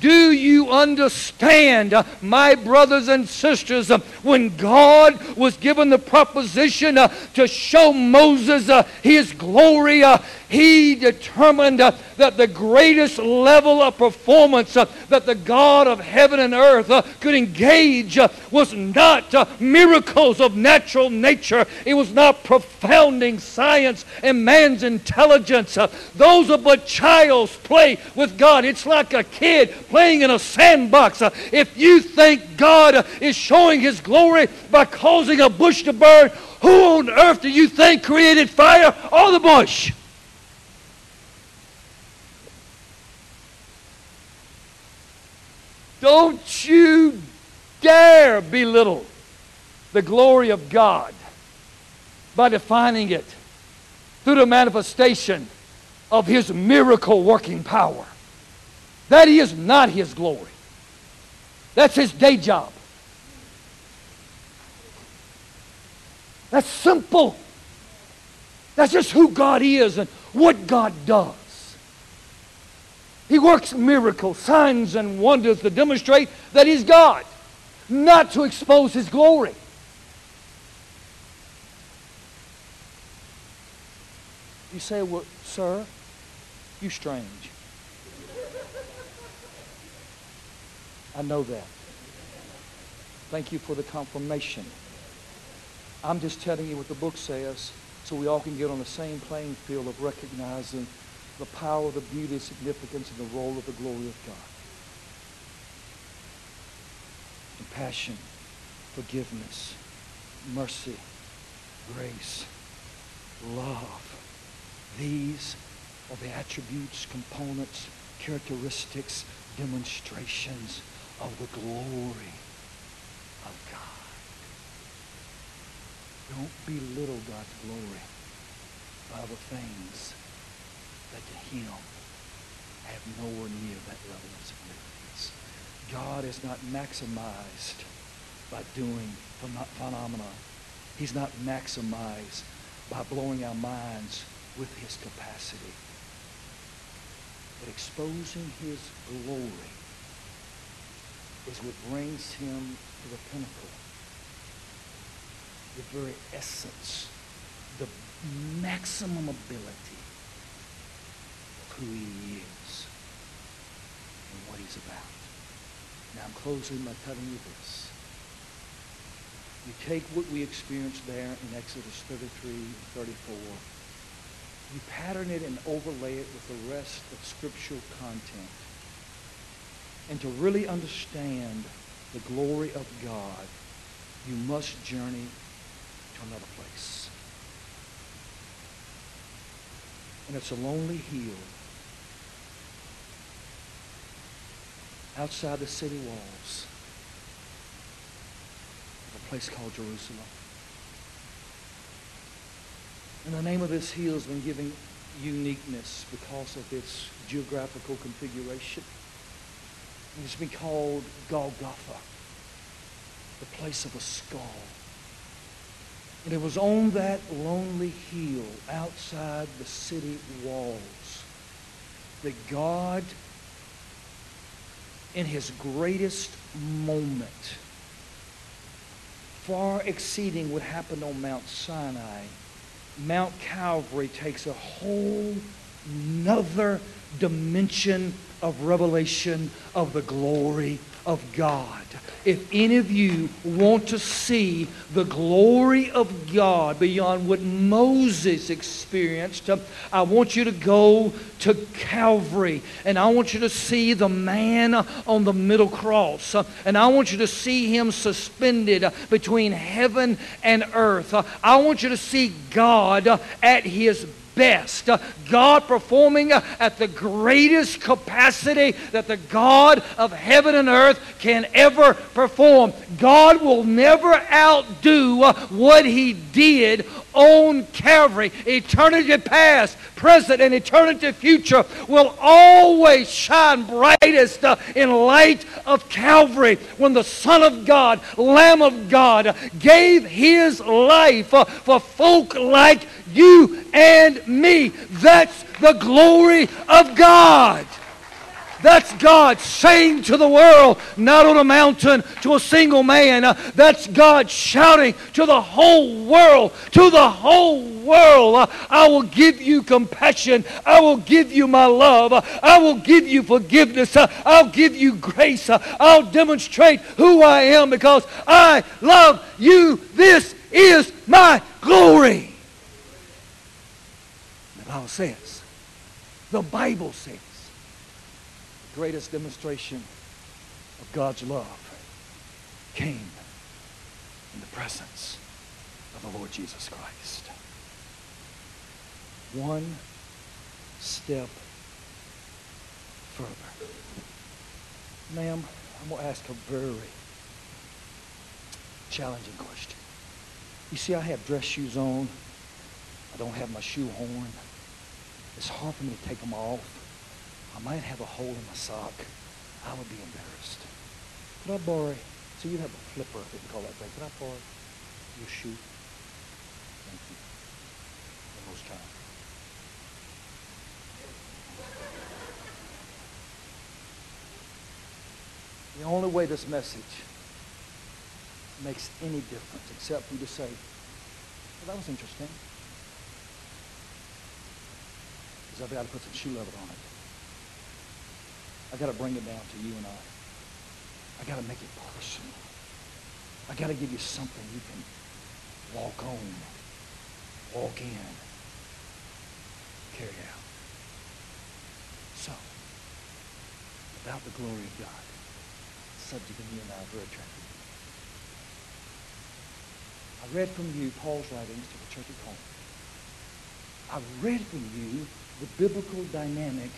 Speaker 1: Do you understand, uh, my brothers and sisters, uh, when God was given the proposition uh, to show Moses uh, his glory, uh, he determined uh, that the greatest level of performance that the God of heaven and earth could engage was not miracles of natural nature. It was not profounding science and man's intelligence. Those are but child's play with God. It's like a kid playing in a sandbox. Uh, if you think God uh, is showing his glory by causing a bush to burn, who on earth do you think created fire or the bush? Don't you dare belittle the glory of God by defining it through the manifestation of His miracle working power. That is not His glory, that's His day job. That's simple. That's just who God is and what God does. He works miracles, signs, and wonders to demonstrate that He's God, not to expose His glory. You say, well, sir, you strange. I know that. Thank you for the confirmation. I'm just telling you what the book says so we all can get on the same playing field of recognizing the power, the beauty, significance, and the role of the glory of God. Compassion, forgiveness, mercy, grace, love. These are the attributes, components, characteristics, demonstrations of the glory of God. Don't belittle God's glory by the things that to him have nowhere near that level of significance. God is not maximized by doing phenomena. He's not maximized by blowing our minds with his capacity. But exposing his glory is what brings him to the pinnacle, the very essence, the maximum ability of who he is and what he's about. Now I'm closing by telling you this. You take what we experienced there in Exodus 33 and 34, you pattern it and overlay it with the rest of scriptural content. And to really understand the glory of God, you must journey to another place. And it's a lonely hill outside the city walls of a place called Jerusalem. And the name of this hill has been given uniqueness because of its geographical configuration. It's been called Golgotha, the place of a skull. And it was on that lonely hill outside the city walls that God, in his greatest moment, far exceeding what happened on Mount Sinai, Mount Calvary takes a whole nother dimension of revelation of the glory of God. If any of you want to see the glory of God beyond what Moses experienced, um, I want you to go to Calvary and I want you to see the man on the middle cross. Um, and I want you to see him suspended uh, between heaven and earth. Uh, I want you to see God uh, at his best. Uh, God performing uh, at the greatest capacity that the God of heaven and earth can ever perform. God will never outdo uh, what he did on Calvary. Eternity past, present, and eternity future will always shine brightest uh, in light of Calvary when the Son of God, Lamb of God, gave his life uh, for folk like you and me. That's the glory of God. That's God saying to the world, not on a mountain to a single man. Uh, that's God shouting to the whole world, to the whole world. Uh, I will give you compassion. I will give you my love. Uh, I will give you forgiveness. Uh, I'll give you grace. Uh, I'll demonstrate who I am because I love you. This is my glory. The Bible says. The Bible says. Greatest demonstration of God's love came in the presence of the Lord Jesus Christ. One step further. Ma'am, I'm going to ask a very challenging question. You see, I have dress shoes on. I don't have my shoe horn. It's hard for me to take them off. I might have a hole in my sock. I would be embarrassed. Could I borrow, so you have a flipper, if you call that thing. Could I borrow your shoe? Thank you. The most kind. The only way this message makes any difference except for you to say, well, that was interesting. is I've got to put some shoe leather on it. I've got to bring it down to you and I. I've got to make it personal. I've got to give you something you can walk on, walk in, carry out. So, about the glory of God, subject of you and I are very attractive. I read from you Paul's writings to the church at home. I read from you the biblical dynamic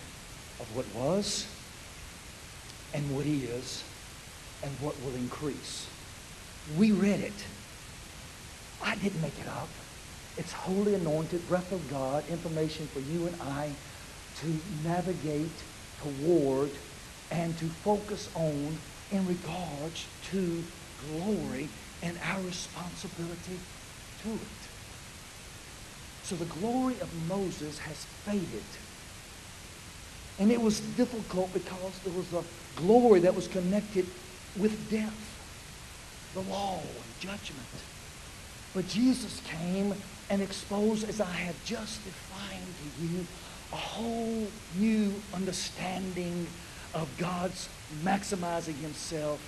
Speaker 1: of what was and what is and what will increase. We read it. I didn't make it up. It's holy anointed, breath of God, information for you and I to navigate toward and to focus on in regards to glory and our responsibility to it. So the glory of Moses has faded. And it was difficult because there was a glory that was connected with death, the law and judgment. But Jesus came and exposed, as I have just defined to you, a whole new understanding of God's maximizing himself,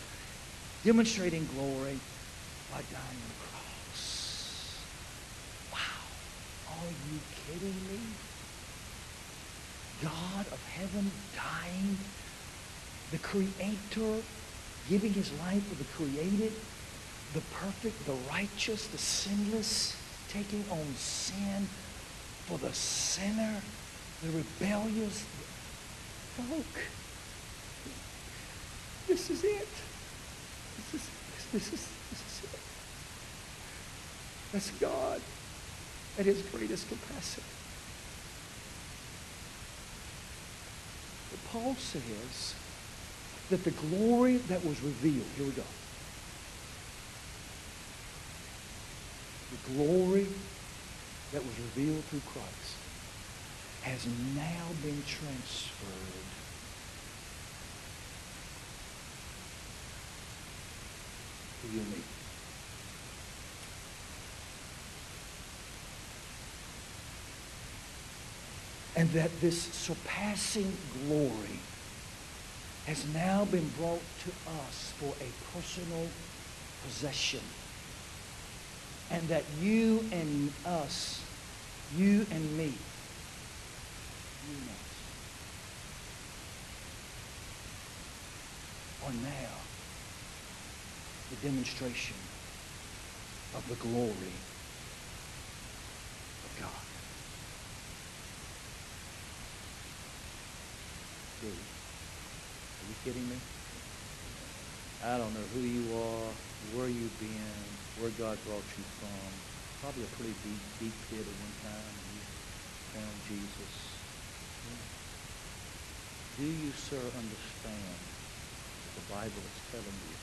Speaker 1: demonstrating glory by dying on the cross. Wow. Are you kidding me? God of heaven dying, the creator giving his life for the created, the perfect, the righteous, the sinless, taking on sin for the sinner, the rebellious. Folk, this is it. This is, this is, this is it. That's God at his greatest capacity. But Paul says that the glory that was revealed, here we go. The glory that was revealed through Christ has now been transferred to you and me. And that this surpassing glory has now been brought to us for a personal possession. And that you and us, you and me, you and us, are now the demonstration of the glory of God. Are you kidding me? I don't know who you are, where you've been, where God brought you from. Probably a pretty deep, deep pit at one time, and you found Jesus. Do you, sir, understand what the Bible is telling you?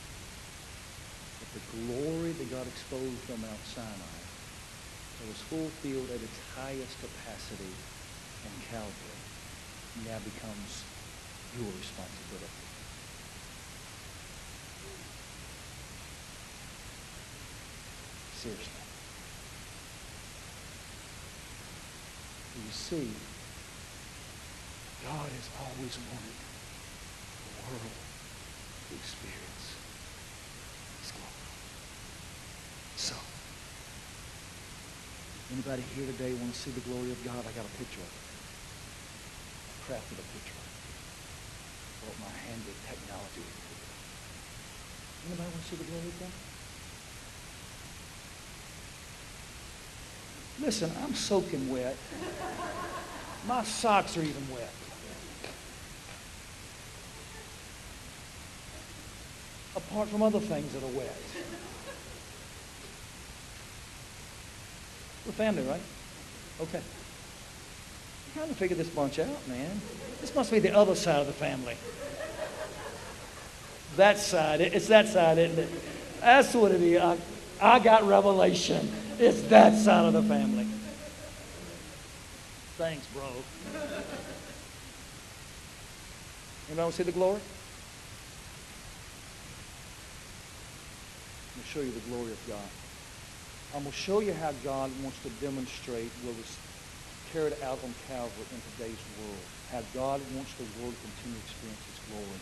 Speaker 1: That the glory that God exposed on Mount Sinai that was fulfilled at its highest capacity in Calvary now becomes your responsibility. Seriously. You see, God has always wanted the world to experience His glory. So, anybody here today want to see the glory of God? I got a picture of it. I crafted a picture of it. Brought my handy technology into it. Anybody want to see the glory of God? Listen, I'm soaking wet. My socks are even wet. Apart from other things that are wet. We're family, right? Okay. Trying to figure this bunch out, man. This must be the other side of the family. That side. It's that side, isn't it? That's what it is. I, I got revelation. It's that side of the family. Thanks, bro. Anybody want to see the glory? I'm going to show you the glory of God. I'm going to show you how God wants to demonstrate what was carried out on Calvary in today's world. How God wants the world to continue to experience His glory.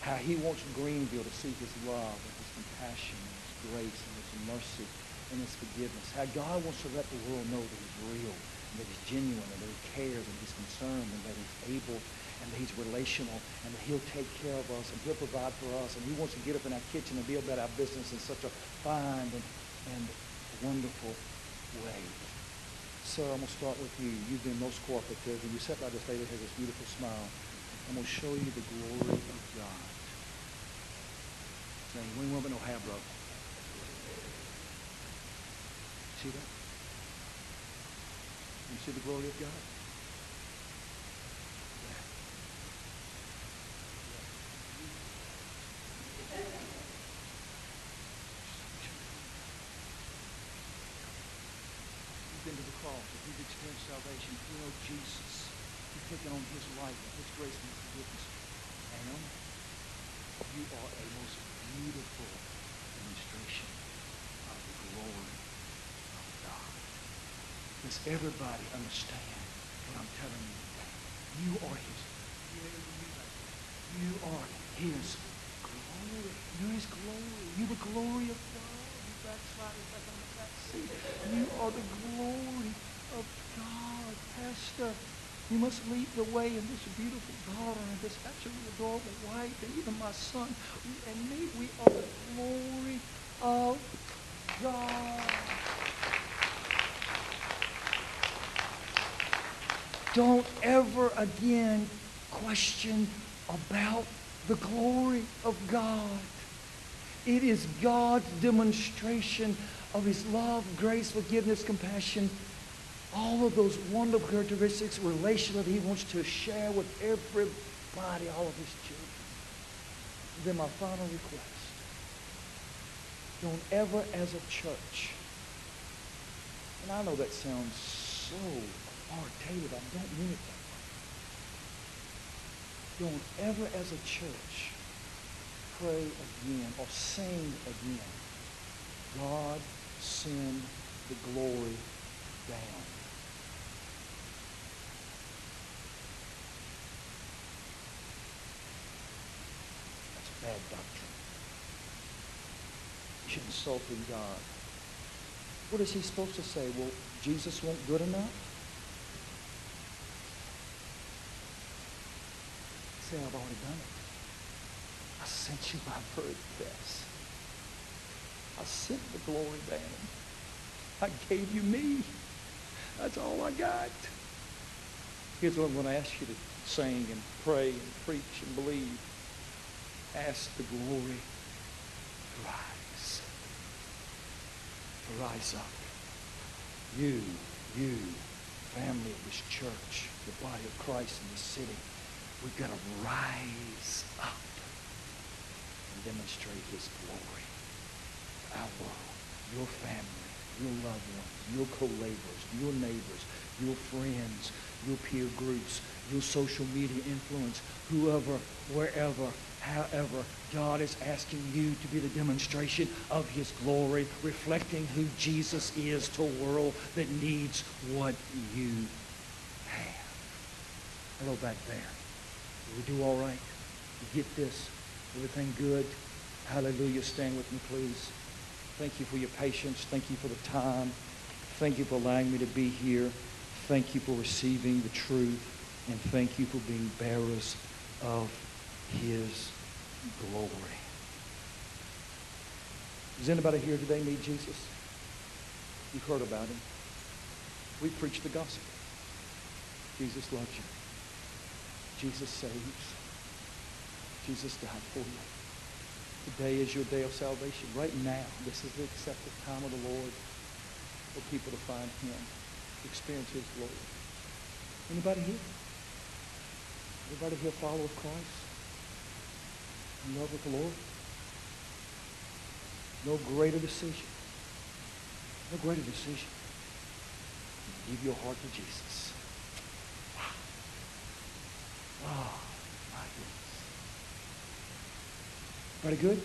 Speaker 1: How He wants Greenville to see His love and His compassion and His grace and His mercy and His forgiveness. How God wants to let the world know that He's real and that He's genuine and that He cares and He's concerned and that He's able and that He's relational and that He'll take care of us and He'll provide for us and He wants to get up in our kitchen and be about our business in such a fine and, and wonderful way. Sir, I'm going to start with you. You've been most cooperative. And you sat by this lady has this beautiful smile. I'm going to show you the glory of God. Saying, we woman no have, bro. See that? You see the glory of God? Yeah. been to the cross, if you've experienced salvation, if you know Jesus, you've taken on his life his grace and forgiveness, and you are a most beautiful demonstration of the glory of God. Does everybody understand what I'm telling you today? You are his. You are his glory. You're his glory. You're the glory of God. You backsliders seat. You are the glory of God, Pastor. You must lead the way in this beautiful daughter and this absolutely adorable wife and even my son and me. We are the glory of God. Don't ever again question about the glory of God. It is God's demonstration of his love, grace, forgiveness, compassion, all of those wonderful characteristics relational that he wants to share with everybody, all of his children. Then my final request, don't ever as a church, and I know that sounds so authoritative, I don't mean it that way. Don't ever as a church pray again or sing again, God send the glory down. That's bad doctrine. You're insulting God. What is he supposed to say? Well, Jesus won't good enough? Say, I've already done it. I sent you my very best. I sent the glory down. I gave you me. That's all I got. Here's what I'm going to ask you to sing and pray and preach and believe. Ask the glory to rise. To rise up. You, you, family of this church, the body of Christ in this city, we've got to rise up and demonstrate his glory our world, your family, your loved ones, your co-laborers, your neighbors, your friends, your peer groups, your social media influence, whoever, wherever, however, God is asking you to be the demonstration of his glory, reflecting who Jesus is to a world that needs what you have. Hello back there. Did we do all right? You get this? Everything good? Hallelujah. Stand with me, please. Thank you for your patience. Thank you for the time. Thank you for allowing me to be here. Thank you for receiving the truth. And thank you for being bearers of his glory. Does anybody here today need Jesus? You've heard about him. We preach the gospel. Jesus loves you. Jesus saves. Jesus died for you. Today is your day of salvation. Right now, this is the accepted time of the Lord for people to find him, experience his glory. Anybody here? Anybody here follower of Christ? In love with the Lord? No greater decision. No greater decision. Give your heart to Jesus. Wow. Oh, my goodness. Everybody good?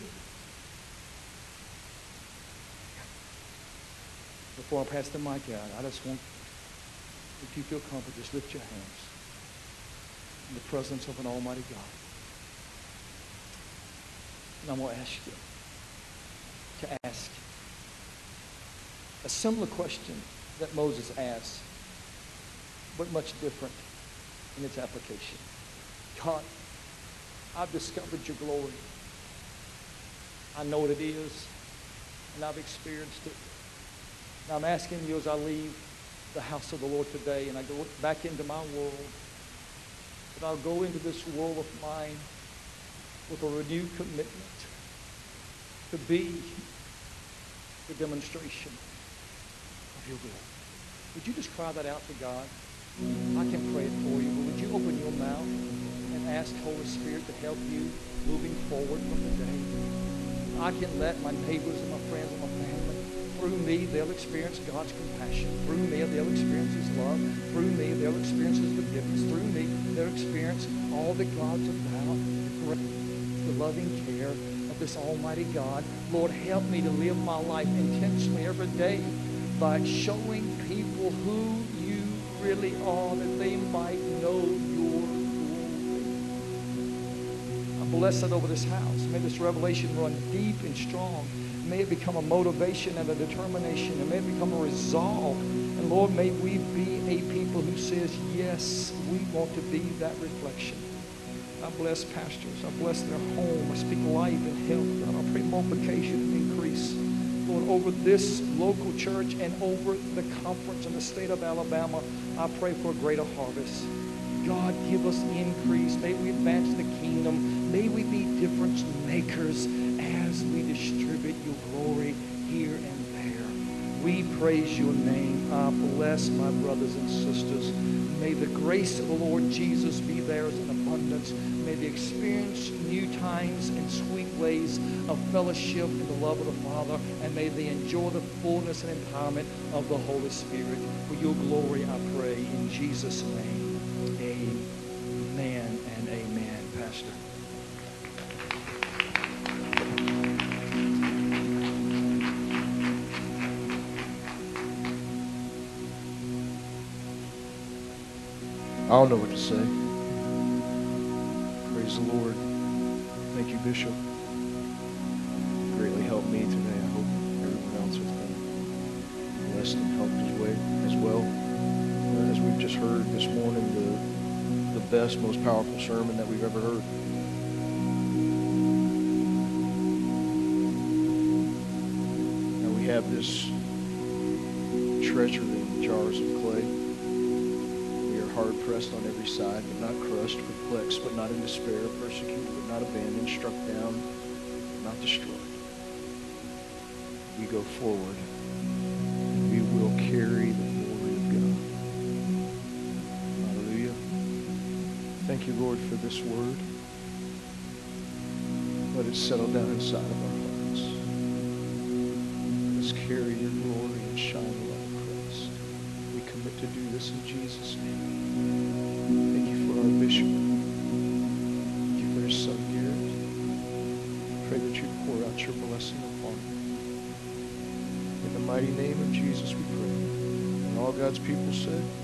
Speaker 1: Before I pass the mic out, I just want, if you feel comfortable, just lift your hands in the presence of an almighty God. And I'm going to ask you to ask a similar question that Moses asked, but much different in its application. God, I've discovered your glory. I know what it is, and I've experienced it. And I'm asking you as I leave the house of the Lord today and I go back into my world, that I'll go into this world of mine with a renewed commitment to be the demonstration of your glory. Would you just cry that out to God? I can pray it for you, but would you open your mouth and ask Holy Spirit to help you moving forward from today? I can let my neighbors and my friends and my family through me, they'll experience God's compassion. Through me, they'll experience His love. Through me, they'll experience His forgiveness. Through me, they'll experience all that God's about, the loving care of this Almighty God. Lord, help me to live my life intentionally every day by showing people who you really are, that they might know your bless it over this house. May this revelation run deep and strong. May it become a motivation and a determination, and may it become a resolve. And Lord, may we be a people who says, yes, we want to be that reflection. I bless pastors. I bless their home. I speak life and health. God, I pray multiplication and increase. Lord, over this local church and over the conference in the state of Alabama, I pray for a greater harvest. God, give us increase. May we advance the kingdom. May we be difference makers as we distribute your glory here and there. We praise your name. I bless my brothers and sisters. May the grace of the Lord Jesus be theirs in abundance. May they experience new times and sweet ways of fellowship in the love of the Father. And may they enjoy the fullness and empowerment of the Holy Spirit. For your glory, I pray, in Jesus' name. Amen and amen, Pastor.
Speaker 2: I don't know what to say. Praise the Lord. Thank you, Bishop. Greatly helped me today. I hope everyone else has been blessed and helped as way as well. Uh, As we've just heard this morning, the the best, most powerful sermon that we've ever heard. Now we have this treasure in jars of clay. Hard pressed on every side, but not crushed, perplexed, but not in despair, persecuted, but not abandoned, struck down, not destroyed. We go forward. We will carry the glory of God. Hallelujah. Thank you, Lord, for this word. Let it settle down inside of our you your blessing upon him. In the mighty name of Jesus, we pray. And all God's people said.